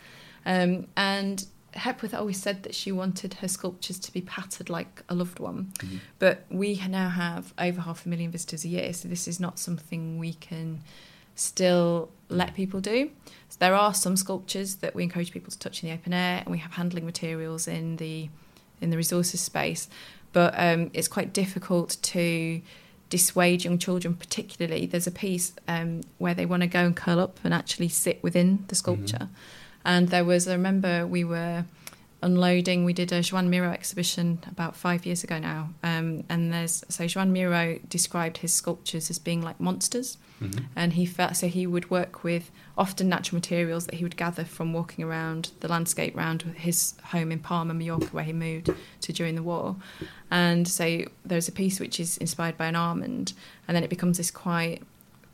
um, and Hepworth always said that she wanted her sculptures to be patterned like a loved one. Mhm. But we now have over half a million visitors a year, so this is not something we can still let people do. So there are some sculptures that we encourage people to touch in the open air, and we have handling materials in the in the resources space. But um, it's quite difficult to dissuade young children, particularly. There's a piece um, where they want to go and curl up and actually sit within the sculpture. And there was, I remember we were unloading. We did a Joan Miro exhibition about five years ago now, um, and there's so Joan Miro described his sculptures as being like monsters, Mhm. and he felt so he would work with often natural materials that he would gather from walking around the landscape around his home in Palma, Mallorca, where he moved to during the war, and so there's a piece which is inspired by an almond, and then it becomes this quite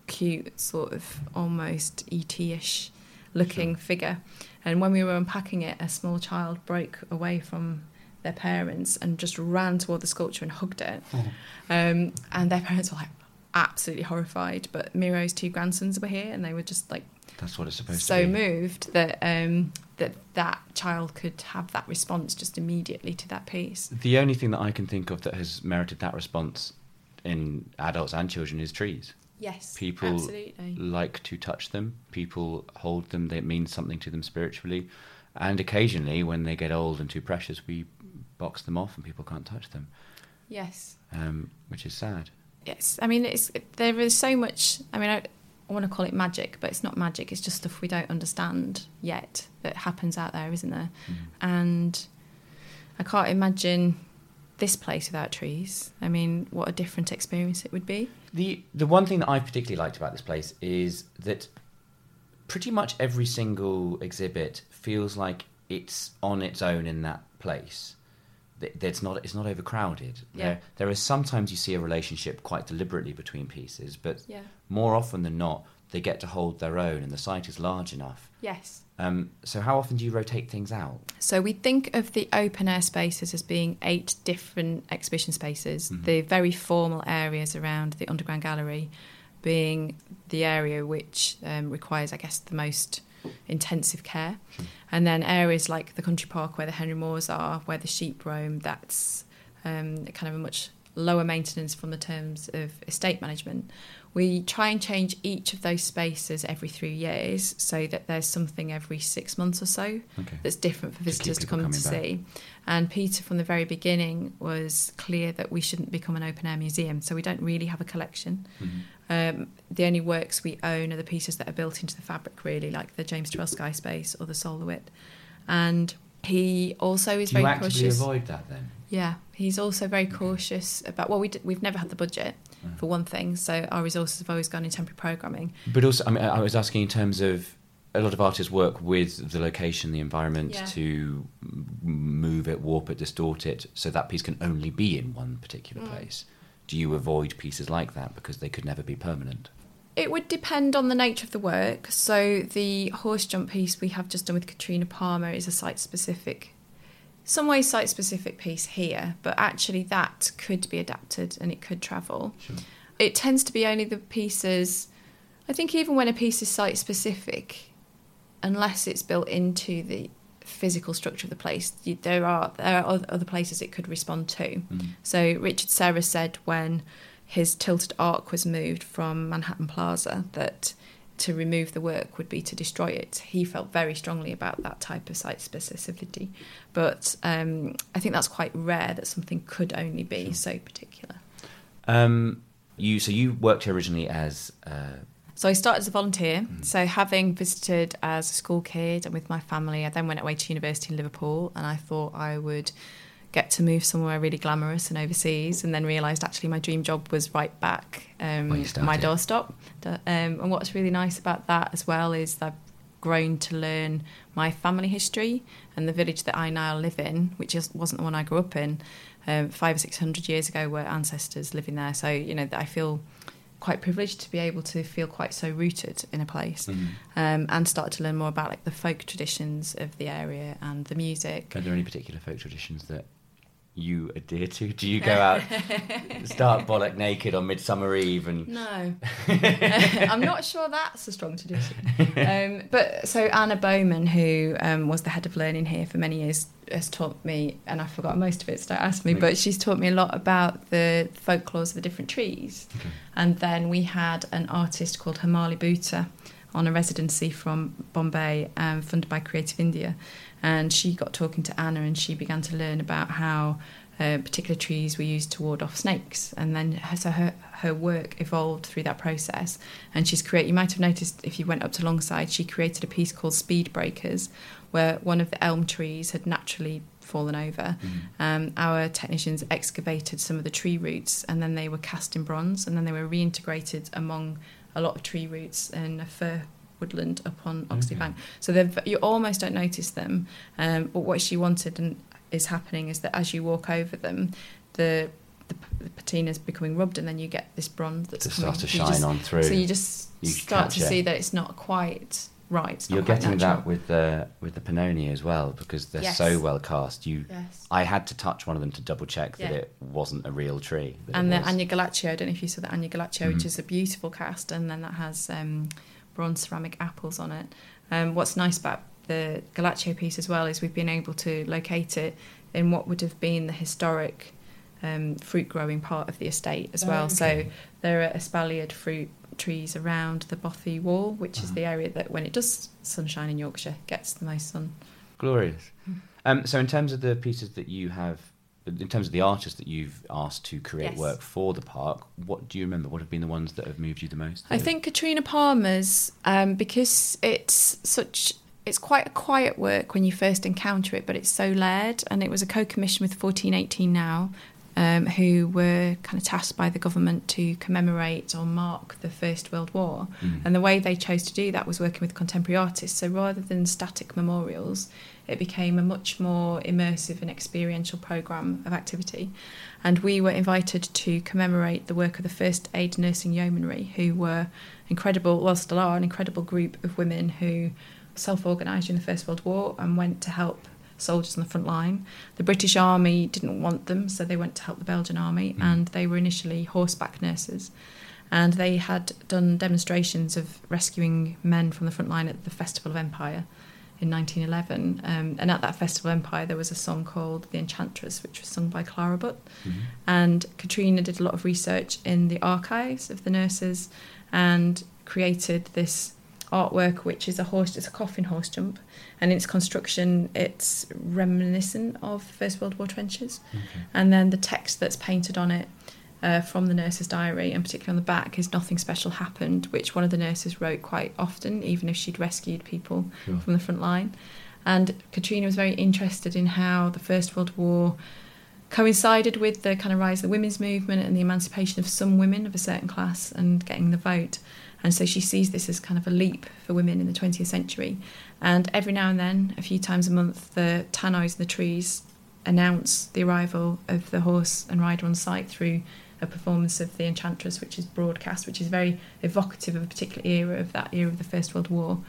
cute sort of almost ET-ish looking figure. And when we were unpacking it, a small child broke away from their parents and just ran toward the sculpture and hugged it. Um, and their parents were like absolutely horrified. But Miro's two grandsons were here, and they were just like That's what it's supposed so to be. So moved that um, that that child could have that response just immediately to that piece. The only thing that I can think of that has merited that response in adults and children is trees. Yes, People absolutely. like to touch them. People hold them. They mean something to them spiritually. And occasionally, when they get old and too precious, we box them off and people can't touch them, Yes. um, which is sad. Yes, I mean it's there is so much. I mean, I, I want to call it magic, but it's not magic. It's just stuff we don't understand yet that happens out there, isn't there? And I can't imagine this place without trees. I mean, what a different experience it would be. The the one thing that I particularly liked about this place is that pretty much every single exhibit feels like it's on its own in that place. It's not it's not overcrowded. Yeah. There there is sometimes you see a relationship quite deliberately between pieces, but Yeah. more often than not they get to hold their own and the site is large enough. Yes. Um, so how often do you rotate things out? So we think of the open air spaces as being eight different exhibition spaces. Mhm. The very formal areas around the underground gallery being the area which um, requires, I guess, the most intensive care. Sure. And then areas like the country park where the Henry Moores are, where the sheep roam, that's um, kind of a much lower maintenance from the terms of estate management. We try and change each of those spaces every three years so that there's something every six months or so Okay. that's different for visitors to people come to see. And Peter, from the very beginning, was clear that we shouldn't become an open air museum, so we don't really have a collection. Mhm. Um, the only works we own are the pieces that are built into the fabric, really, like the James Turrell Sky Space or the Solar Wit. And he also is Do very cautious. avoid that then? Yeah, he's also very cautious about. Well, we d- we've never had the budget Mm. for one thing, so our resources have always gone in temporary programming. But also, I mean, I was asking in terms of a lot of artists work with the location, the environment Yeah. to move it, warp it, distort it, so that piece can only be in one particular Mm. place. Do you avoid pieces like that because they could never be permanent? It would depend on the nature of the work. So the horse jump piece we have just done with Katrina Palmer is a site specific, some way site specific piece here, but actually that could be adapted and it could travel. Sure. It tends to be only the pieces. I think even when a piece is site specific, unless it's built into the physical structure of the place, you, there are there are other places it could respond to. Mm. So Richard Serra said when his tilted arc was moved from Manhattan Plaza that to remove the work would be to destroy it. He felt very strongly about that type of site specificity, but um, I think that's quite rare that something could only be Sure. so particular. Um, you so you worked here originally as uh, So I started as a volunteer. Mhm. So having visited as a school kid and with my family, I then went away to university in Liverpool, and I thought I would get to move somewhere really glamorous and overseas, and then realised actually my dream job was right back um, my doorstep. Um, and what's really nice about that as well is that I've grown to learn my family history and the village that I now live in, which is, wasn't the one I grew up in. Um, five or six hundred years ago, were ancestors living there. So you know, I feel quite privileged to be able to feel quite so rooted in a place um, and start to learn more about like the folk traditions of the area and the music. Are there any particular folk traditions that you adhere to? Do you go out, start bollock naked on Midsummer Eve, and No, I'm not sure that's a strong tradition. Um, but so Anna Bowman, who um, was the head of learning here for many years, has taught me, and I forgot most of it, so don't ask me. But she's taught me a lot about the folklores of the different trees. Okay. And then we had an artist called Hemali Bhuta on a residency from Bombay, um, funded by Creative India. And she got talking to Anna and she began to learn about how uh, particular trees were used to ward off snakes, and then her, so her her work evolved through that process. And she's created. You might have noticed if you went up to Longside, she created a piece called Speed Breakers, where one of the elm trees had naturally fallen over. Um, our technicians excavated some of the tree roots, and then they were cast in bronze, and then they were reintegrated among a lot of tree roots in a fir woodland up on Oxley Okay. Bank. So you almost don't notice them. Um, but what she wanted and is happening is that as you walk over them, the the, p- the patina's becoming rubbed, and then you get this bronze that's to coming. start to shine just- on through. So you just You start to it. see that it's not quite right. Not You're quite getting natural. that with the with the Penone as well because they're Yes. so well cast. You, Yes. I had to touch one of them to double check that Yeah. it wasn't a real tree. and the was. Anya Gallaccio, I don't know if you saw the Anya Gallaccio, which Mhm. is a beautiful cast, and then that has um, bronze ceramic apples on it. Um, what's nice about the Gallaccio piece as well is we've been able to locate it in what would have been the historic um, fruit growing part of the estate as well. So Okay. there are espaliered fruit trees around the Bothy Wall, which is Uh-huh. the area that, when it does sunshine in Yorkshire, gets the most sun. glorious. Hmm. Um, so in terms of the pieces that you have, in terms of the artists that you've asked to create Yes. work for the park, what do you remember? What have been the ones that have moved you the most? I think Katrina Palmer's um, because it's such it's quite a quiet work when you first encounter it, but it's so layered, and it was a co-commission with fourteen eighteen now, um, who were kind of tasked by the government to commemorate or mark the First World War, Mm. and the way they chose to do that was working with contemporary artists. So rather than static memorials, it became a much more immersive and experiential program of activity. And we were invited to commemorate the work of the First Aid Nursing Yeomanry, who were incredible, well, still are an incredible group of women who self organised in the First World War and went to help soldiers on the front line. The British Army didn't want them, so they went to help the Belgian Army, Mm. and they were initially horseback nurses. And they had done demonstrations of rescuing men from the front line at the Festival of Empire in 1911. Um, and at that Festival of Empire, there was a song called The Enchantress, which was sung by Clara Butt. Mhm. And Katrina did a lot of research in the archives of the nurses and created this artwork, which is a horse, it's a coffin horse jump. And in its construction, it's reminiscent of First World War trenches. Okay. And then the text that's painted on it uh, from the nurse's diary, and particularly on the back, is nothing special happened, which one of the nurses wrote quite often, even if she'd rescued people Sure. from the front line. And Katrina was very interested in how the First World War coincided with the kind of rise of the women's movement and the emancipation of some women of a certain class and getting the vote. And so she sees this as kind of a leap for women in the 20th century. And every now and then, a few times a month, the tannoys in the trees announce the arrival of the horse and rider on site through a performance of The Enchantress, which is broadcast, which is very evocative of a particular era of that era of the First World War.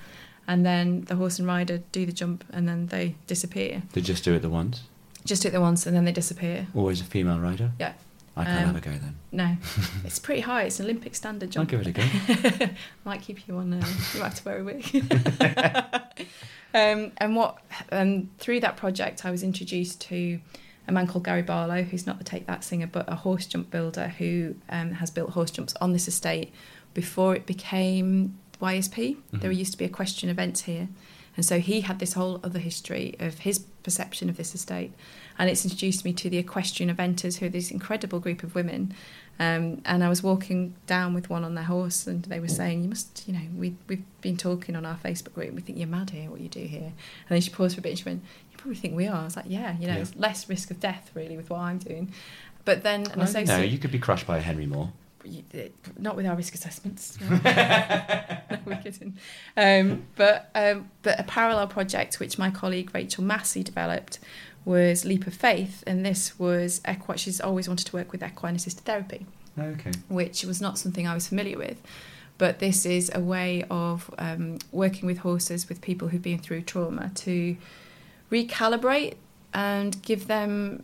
And then the horse and rider do the jump and then they disappear. They just do it the once. Just do it the once and then they disappear. Always a female rider. Yeah. I can't Um, have a go then. No, it's pretty high. It's an Olympic standard jump. I'll give it a go. Might keep you on. Uh, you might have to wear a wig. um, and what um, through that project, I was introduced to a man called Gary Barlow, who's not the Take That singer, but a horse jump builder who um, has built horse jumps on this estate before it became YSP. There Mhm. used to be equestrian events here. And so he had this whole other history of his perception of this estate. And it's introduced me to the equestrian eventers, who are this incredible group of women. Um, and I was walking down with one on their horse, and they were saying, "You must, you know, we we've been talking on our Facebook group. We think you're mad here. What you do here?" And then she paused for a bit. and She went, "You probably think we are." I was like, "Yeah, you know, Yeah. it's less risk of death really with what I'm doing." But then an Well, associate, no, you could be crushed by a Henry Moore. you- not with our risk assessments. no, we couldn't. Um, but um, but a parallel project which my colleague Rachel Massey developed was Leap of Faith, and this was equi- she's always wanted to work with equine assisted therapy, Okay. which was not something I was familiar with. But this is a way of um, working with horses with people who've been through trauma to recalibrate and give them,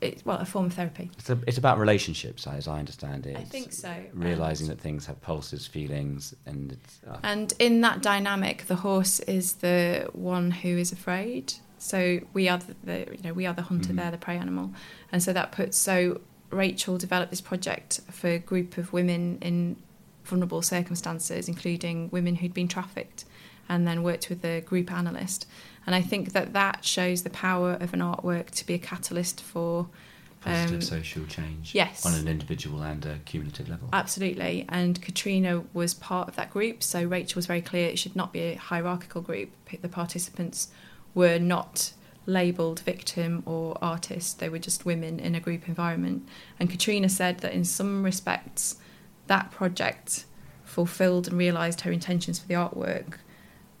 it, well, a form of therapy. It's, a, it's about relationships, as I understand it. I It's think so. Realizing And- that things have pulses, feelings, and it's. Uh, And in that dynamic, the horse is the one who is afraid. So we are the, the you know we are the hunter, Mhm. they're the prey animal, and so that puts so Rachel developed this project for a group of women in vulnerable circumstances, including women who'd been trafficked, and then worked with a group analyst. And I think that that shows the power of an artwork to be a catalyst for Positive Um, social change. yes. On an individual and a cumulative level. Absolutely. And Katrina was part of that group. So Rachel was very clear it should not be a hierarchical group. The participants were not labelled victim or artist, they were just women in a group environment. And Katrina said that in some respects, that project fulfilled and realised her intentions for the artwork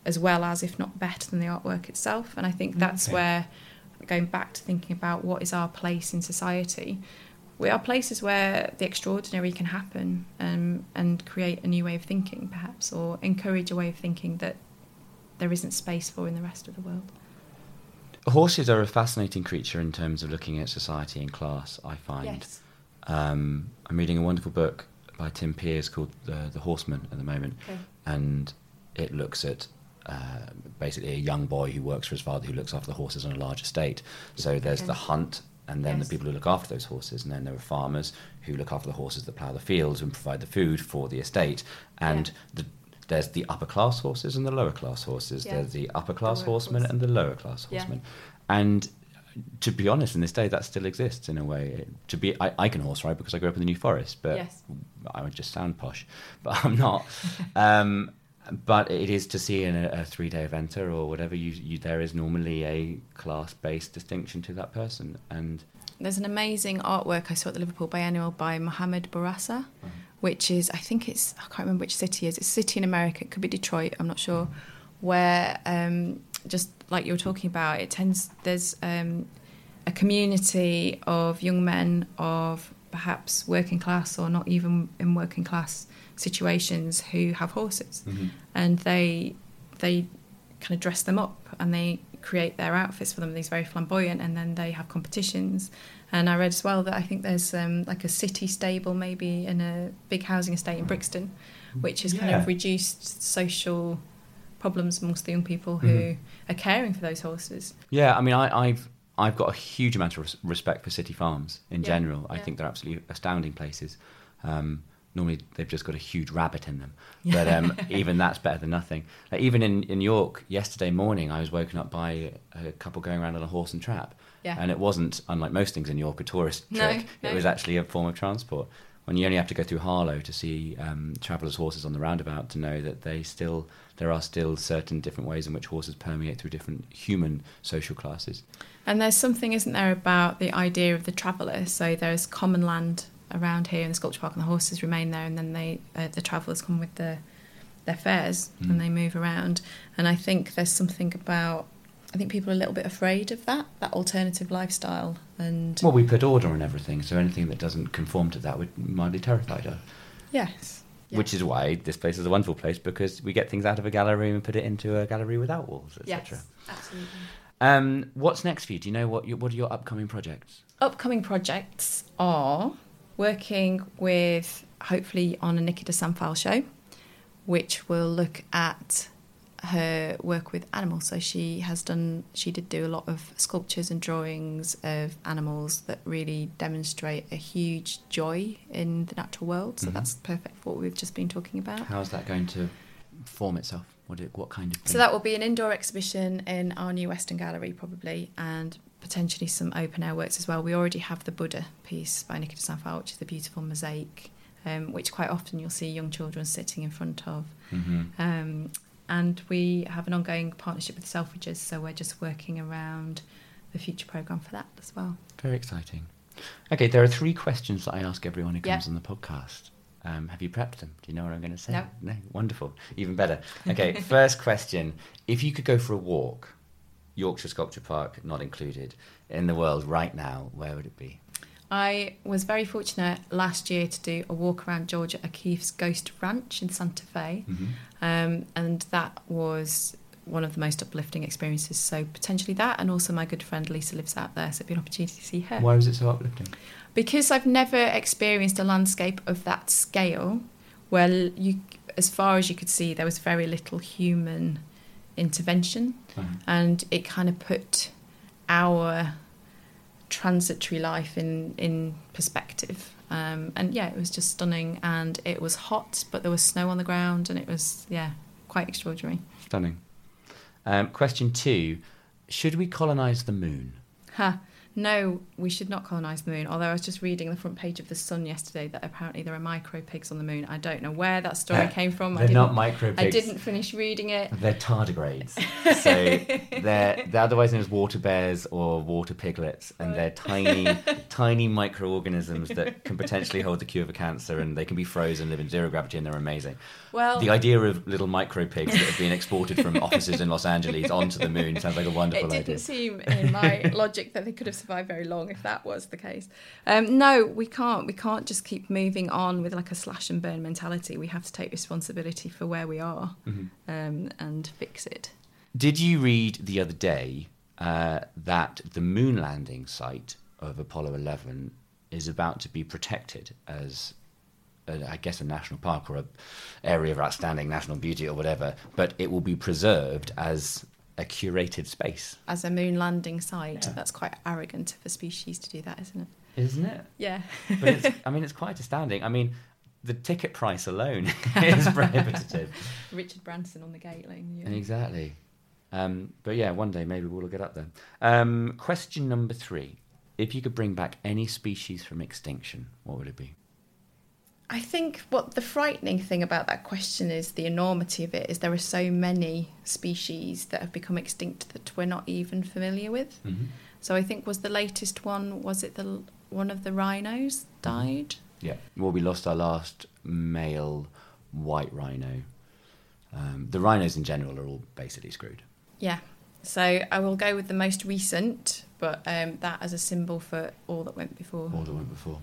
as well as, if not better than the artwork itself. And I think that's Okay. where, going back to thinking about what is our place in society, we are places where the extraordinary can happen um, and create a new way of thinking, perhaps, or encourage a way of thinking that there isn't space for in the rest of the world. Horses are a fascinating creature in terms of looking at society and class, I find. Um, I'm reading a wonderful book by Tim Pears called The, the Horseman at the moment, Okay. and it looks at uh, basically a young boy who works for his father who looks after the horses on a large estate. So there's Okay. the hunt, and then Yes. the people who look after those horses, and then there are farmers who look after the horses that plough the fields and provide the food for the estate. And Yeah. the, there's the upper class horses and the lower class horses. Yeah. There's the upper class lower horsemen class. and the lower class Yeah. horsemen. And to be honest, in this day, that still exists in a way. To be, I, I can horse ride because I grew up in the New Forest, but Yes. I would just sound posh, but I'm not. um, but it is to see in a, a three-day eventer or whatever. You, you, there is normally a class-based distinction to that person, and There's an amazing artwork I saw at the Liverpool Biennial by Mohamed Bourouissa, which is, I think it's, I can't remember which city it is. It's a city in America, it could be Detroit, I'm not sure, where um, just like you were talking about, it tends, there's um, a community of young men of perhaps working class or not even in working class situations who have horses. And they, they kind of dress them up and they create their outfits for them. These very flamboyant, and then they have competitions. And I read as well that I think there's um, like a city stable, maybe in a big housing estate in Brixton, which has kind of reduced social problems amongst the young people who Mhm. are caring for those horses. yeah. I mean, I, I've I've got a huge amount of res- respect for city farms in Yeah, general. I yeah. think they're absolutely astounding places. Um, normally, they've just got a huge rabbit in them, but um, even that's better than nothing. Like even in, in York yesterday morning, I was woken up by a couple going around on a horse and trap. Yeah. And it wasn't, unlike most things in York, a tourist No, trick. no. It was actually a form of transport. When you only have to go through Harlow to see um, travellers' horses on the roundabout to know that they still there are still certain different ways in which horses permeate through different human social classes. And there's something, isn't there, about the idea of the traveller? So there's common land around here in the sculpture park, and the horses remain there, and then they uh, the travellers come with their their fares Mm. and they move around. And I think there's something about I think people are a little bit afraid of that that alternative lifestyle, and Well, we put order on everything, so anything that doesn't conform to that would might be terrified of. yes, Which is why this place is a wonderful place because we get things out of a gallery and put it into a gallery without walls, etc. yes, absolutely. Um, what's next for you? Do you know what your, what are your upcoming projects? Upcoming projects are working with hopefully on a Niki de Saint Phalle show, which will look at her work with animals. So she has done, she did do a lot of sculptures and drawings of animals that really demonstrate a huge joy in the natural world. So Mhm. that's perfect for what we've just been talking about. How's that going to form itself? What, what kind of thing? So that will be an indoor exhibition in our new Weston Gallery, probably, and potentially some open air works as well. We already have the Buddha piece by Niki de Saint Phalle, which is a beautiful mosaic, um, which quite often you'll see young children sitting in front of. hmm Um, and we have an ongoing partnership with Selfridges, so we're just working around the future programme for that as well. Very exciting. Okay, there are three questions that I ask everyone who comes on the podcast. Um, have you prepped them? Do you know what I'm going to say? No. No. Wonderful. Even better. Okay, first question. If you could go for a walk, Yorkshire Sculpture Park not included, in the world right now, where would it be? I was very fortunate last year to do a walk around Georgia O'Keeffe's Ghost Ranch in Santa Fe. Um, and that was one of the most uplifting experiences. So potentially that, and also my good friend Lisa lives out there, so it'd be an opportunity to see her. Why was it so uplifting? Because I've never experienced a landscape of that scale, where you, as far as you could see, there was very little human intervention, and it kind of put our transitory life in in perspective. Um, and yeah, it was just stunning, and it was hot, but there was snow on the ground, and it was yeah, quite extraordinary. Stunning. Um, question two Should we colonise the moon? Ha. No, we should not colonise the moon. Although I was just reading the front page of the Sun yesterday that apparently there are micro pigs on the moon. I don't know where that story uh, came from. I They're didn't, not micro I didn't finish reading it. They're tardigrades. So they're, they're otherwise known as water bears or water piglets, and they're tiny, tiny microorganisms that can potentially hold the cure for cancer, and they can be frozen, live in zero gravity, and they're amazing. Well, The idea of little micro pigs that have been exported from offices in Los Angeles onto the moon sounds like a wonderful idea. it didn't idea. seem in my logic that they could have survived very long if that was the case. Um, no, we can't. We can't just keep moving on with like a slash and burn mentality. We have to take responsibility for where we are Mm-hmm. um, and fix it. Did you read the other day uh, that the moon landing site of Apollo 11 is about to be protected as, I guess, a national park or a area of outstanding national beauty or whatever, but it will be preserved as a curated space, As a moon landing site, Yeah. that's quite arrogant of a species to do that, isn't it? isn't it? Yeah. But it's, I mean, it's quite astounding. I mean, the ticket price alone is prohibitive. Richard Branson on the Gatling. Yeah. Exactly. Um, but yeah, one day maybe we'll get up there. Um, question number three. If you could bring back any species from extinction, what would it be? I think what the frightening thing about that question is the enormity of it is there are so many species that have become extinct that we're not even familiar with. Mm-hmm. So I think was the latest one was it the one of the rhinos died? Yeah. Well, we lost our last male white rhino. Um, the rhinos in general are all basically screwed. Yeah. So I will go with the most recent, but um, that as a symbol for all that went before. All that went before.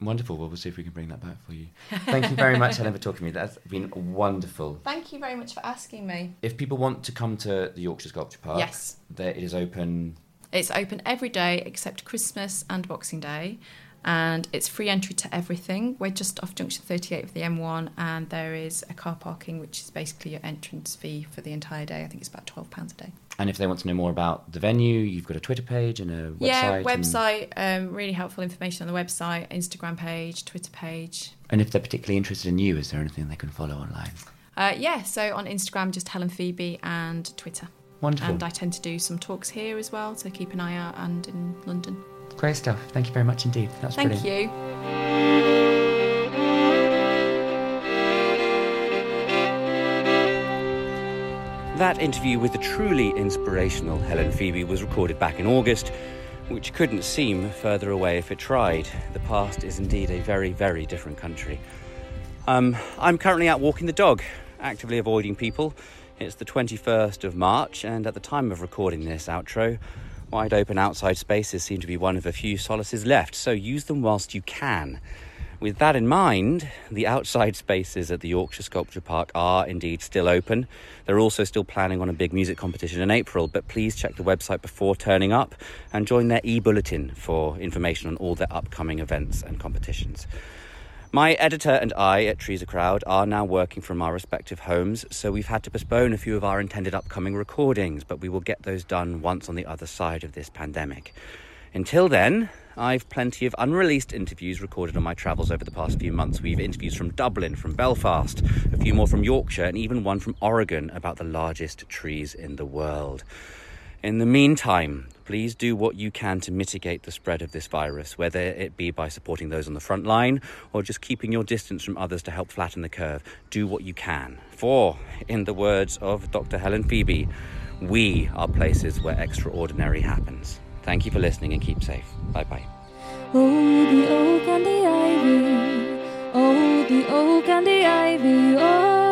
Wonderful. Well, we'll see if we can bring that back for you. Thank you very much, Helen, for talking to me. That's been wonderful. Thank you very much for asking me. If people want to come to the Yorkshire Sculpture Park, Yes. there, it is open. It's open every day except Christmas and Boxing Day, and it's free entry to everything. We're just off junction 38 of the M1, and there is a car parking, which is basically your entrance fee for the entire day. I think it's about £12 a day. And if they want to know more about the venue, you've got a Twitter page and a website. yeah, and- website, um, really helpful information on the website, Instagram page, Twitter page. And if they're particularly interested in you, is there anything they can follow online? Uh, yeah, so on Instagram, just Helen Pheby, and Twitter. Wonderful. And I tend to do some talks here as well, so keep an eye out, and in London. Great stuff. Thank you very much indeed. That's Thank brilliant. you. That interview with the truly inspirational Helen Pheby was recorded back in August, which couldn't seem further away if it tried. The past is indeed a very, very different country. Um, I'm currently out walking the dog, actively avoiding people. It's the 21st of March, and at the time of recording this outro, wide open outside spaces seem to be one of the few solaces left, so use them whilst you can. With that in mind, the outside spaces at the Yorkshire Sculpture Park are indeed still open. They're also still planning on a big music competition in April, but please check the website before turning up and join their e bulletin for information on all their upcoming events and competitions. My editor and I at Trees a Crowd are now working from our respective homes, so we've had to postpone a few of our intended upcoming recordings, but we will get those done once on the other side of this pandemic. Until then, I've plenty of unreleased interviews recorded on my travels over the past few months. We've interviews from Dublin, from Belfast, a few more from Yorkshire, and even one from Oregon about the largest trees in the world. In the meantime, please do what you can to mitigate the spread of this virus, whether it be by supporting those on the front line or just keeping your distance from others to help flatten the curve. Do what you can. For, in the words of Dr. Helen Pheby, we are places where extraordinary happens. Thank you for listening and keep safe. Bye bye. Oh, the oak and the ivy. Oh, the oak and the ivy oh,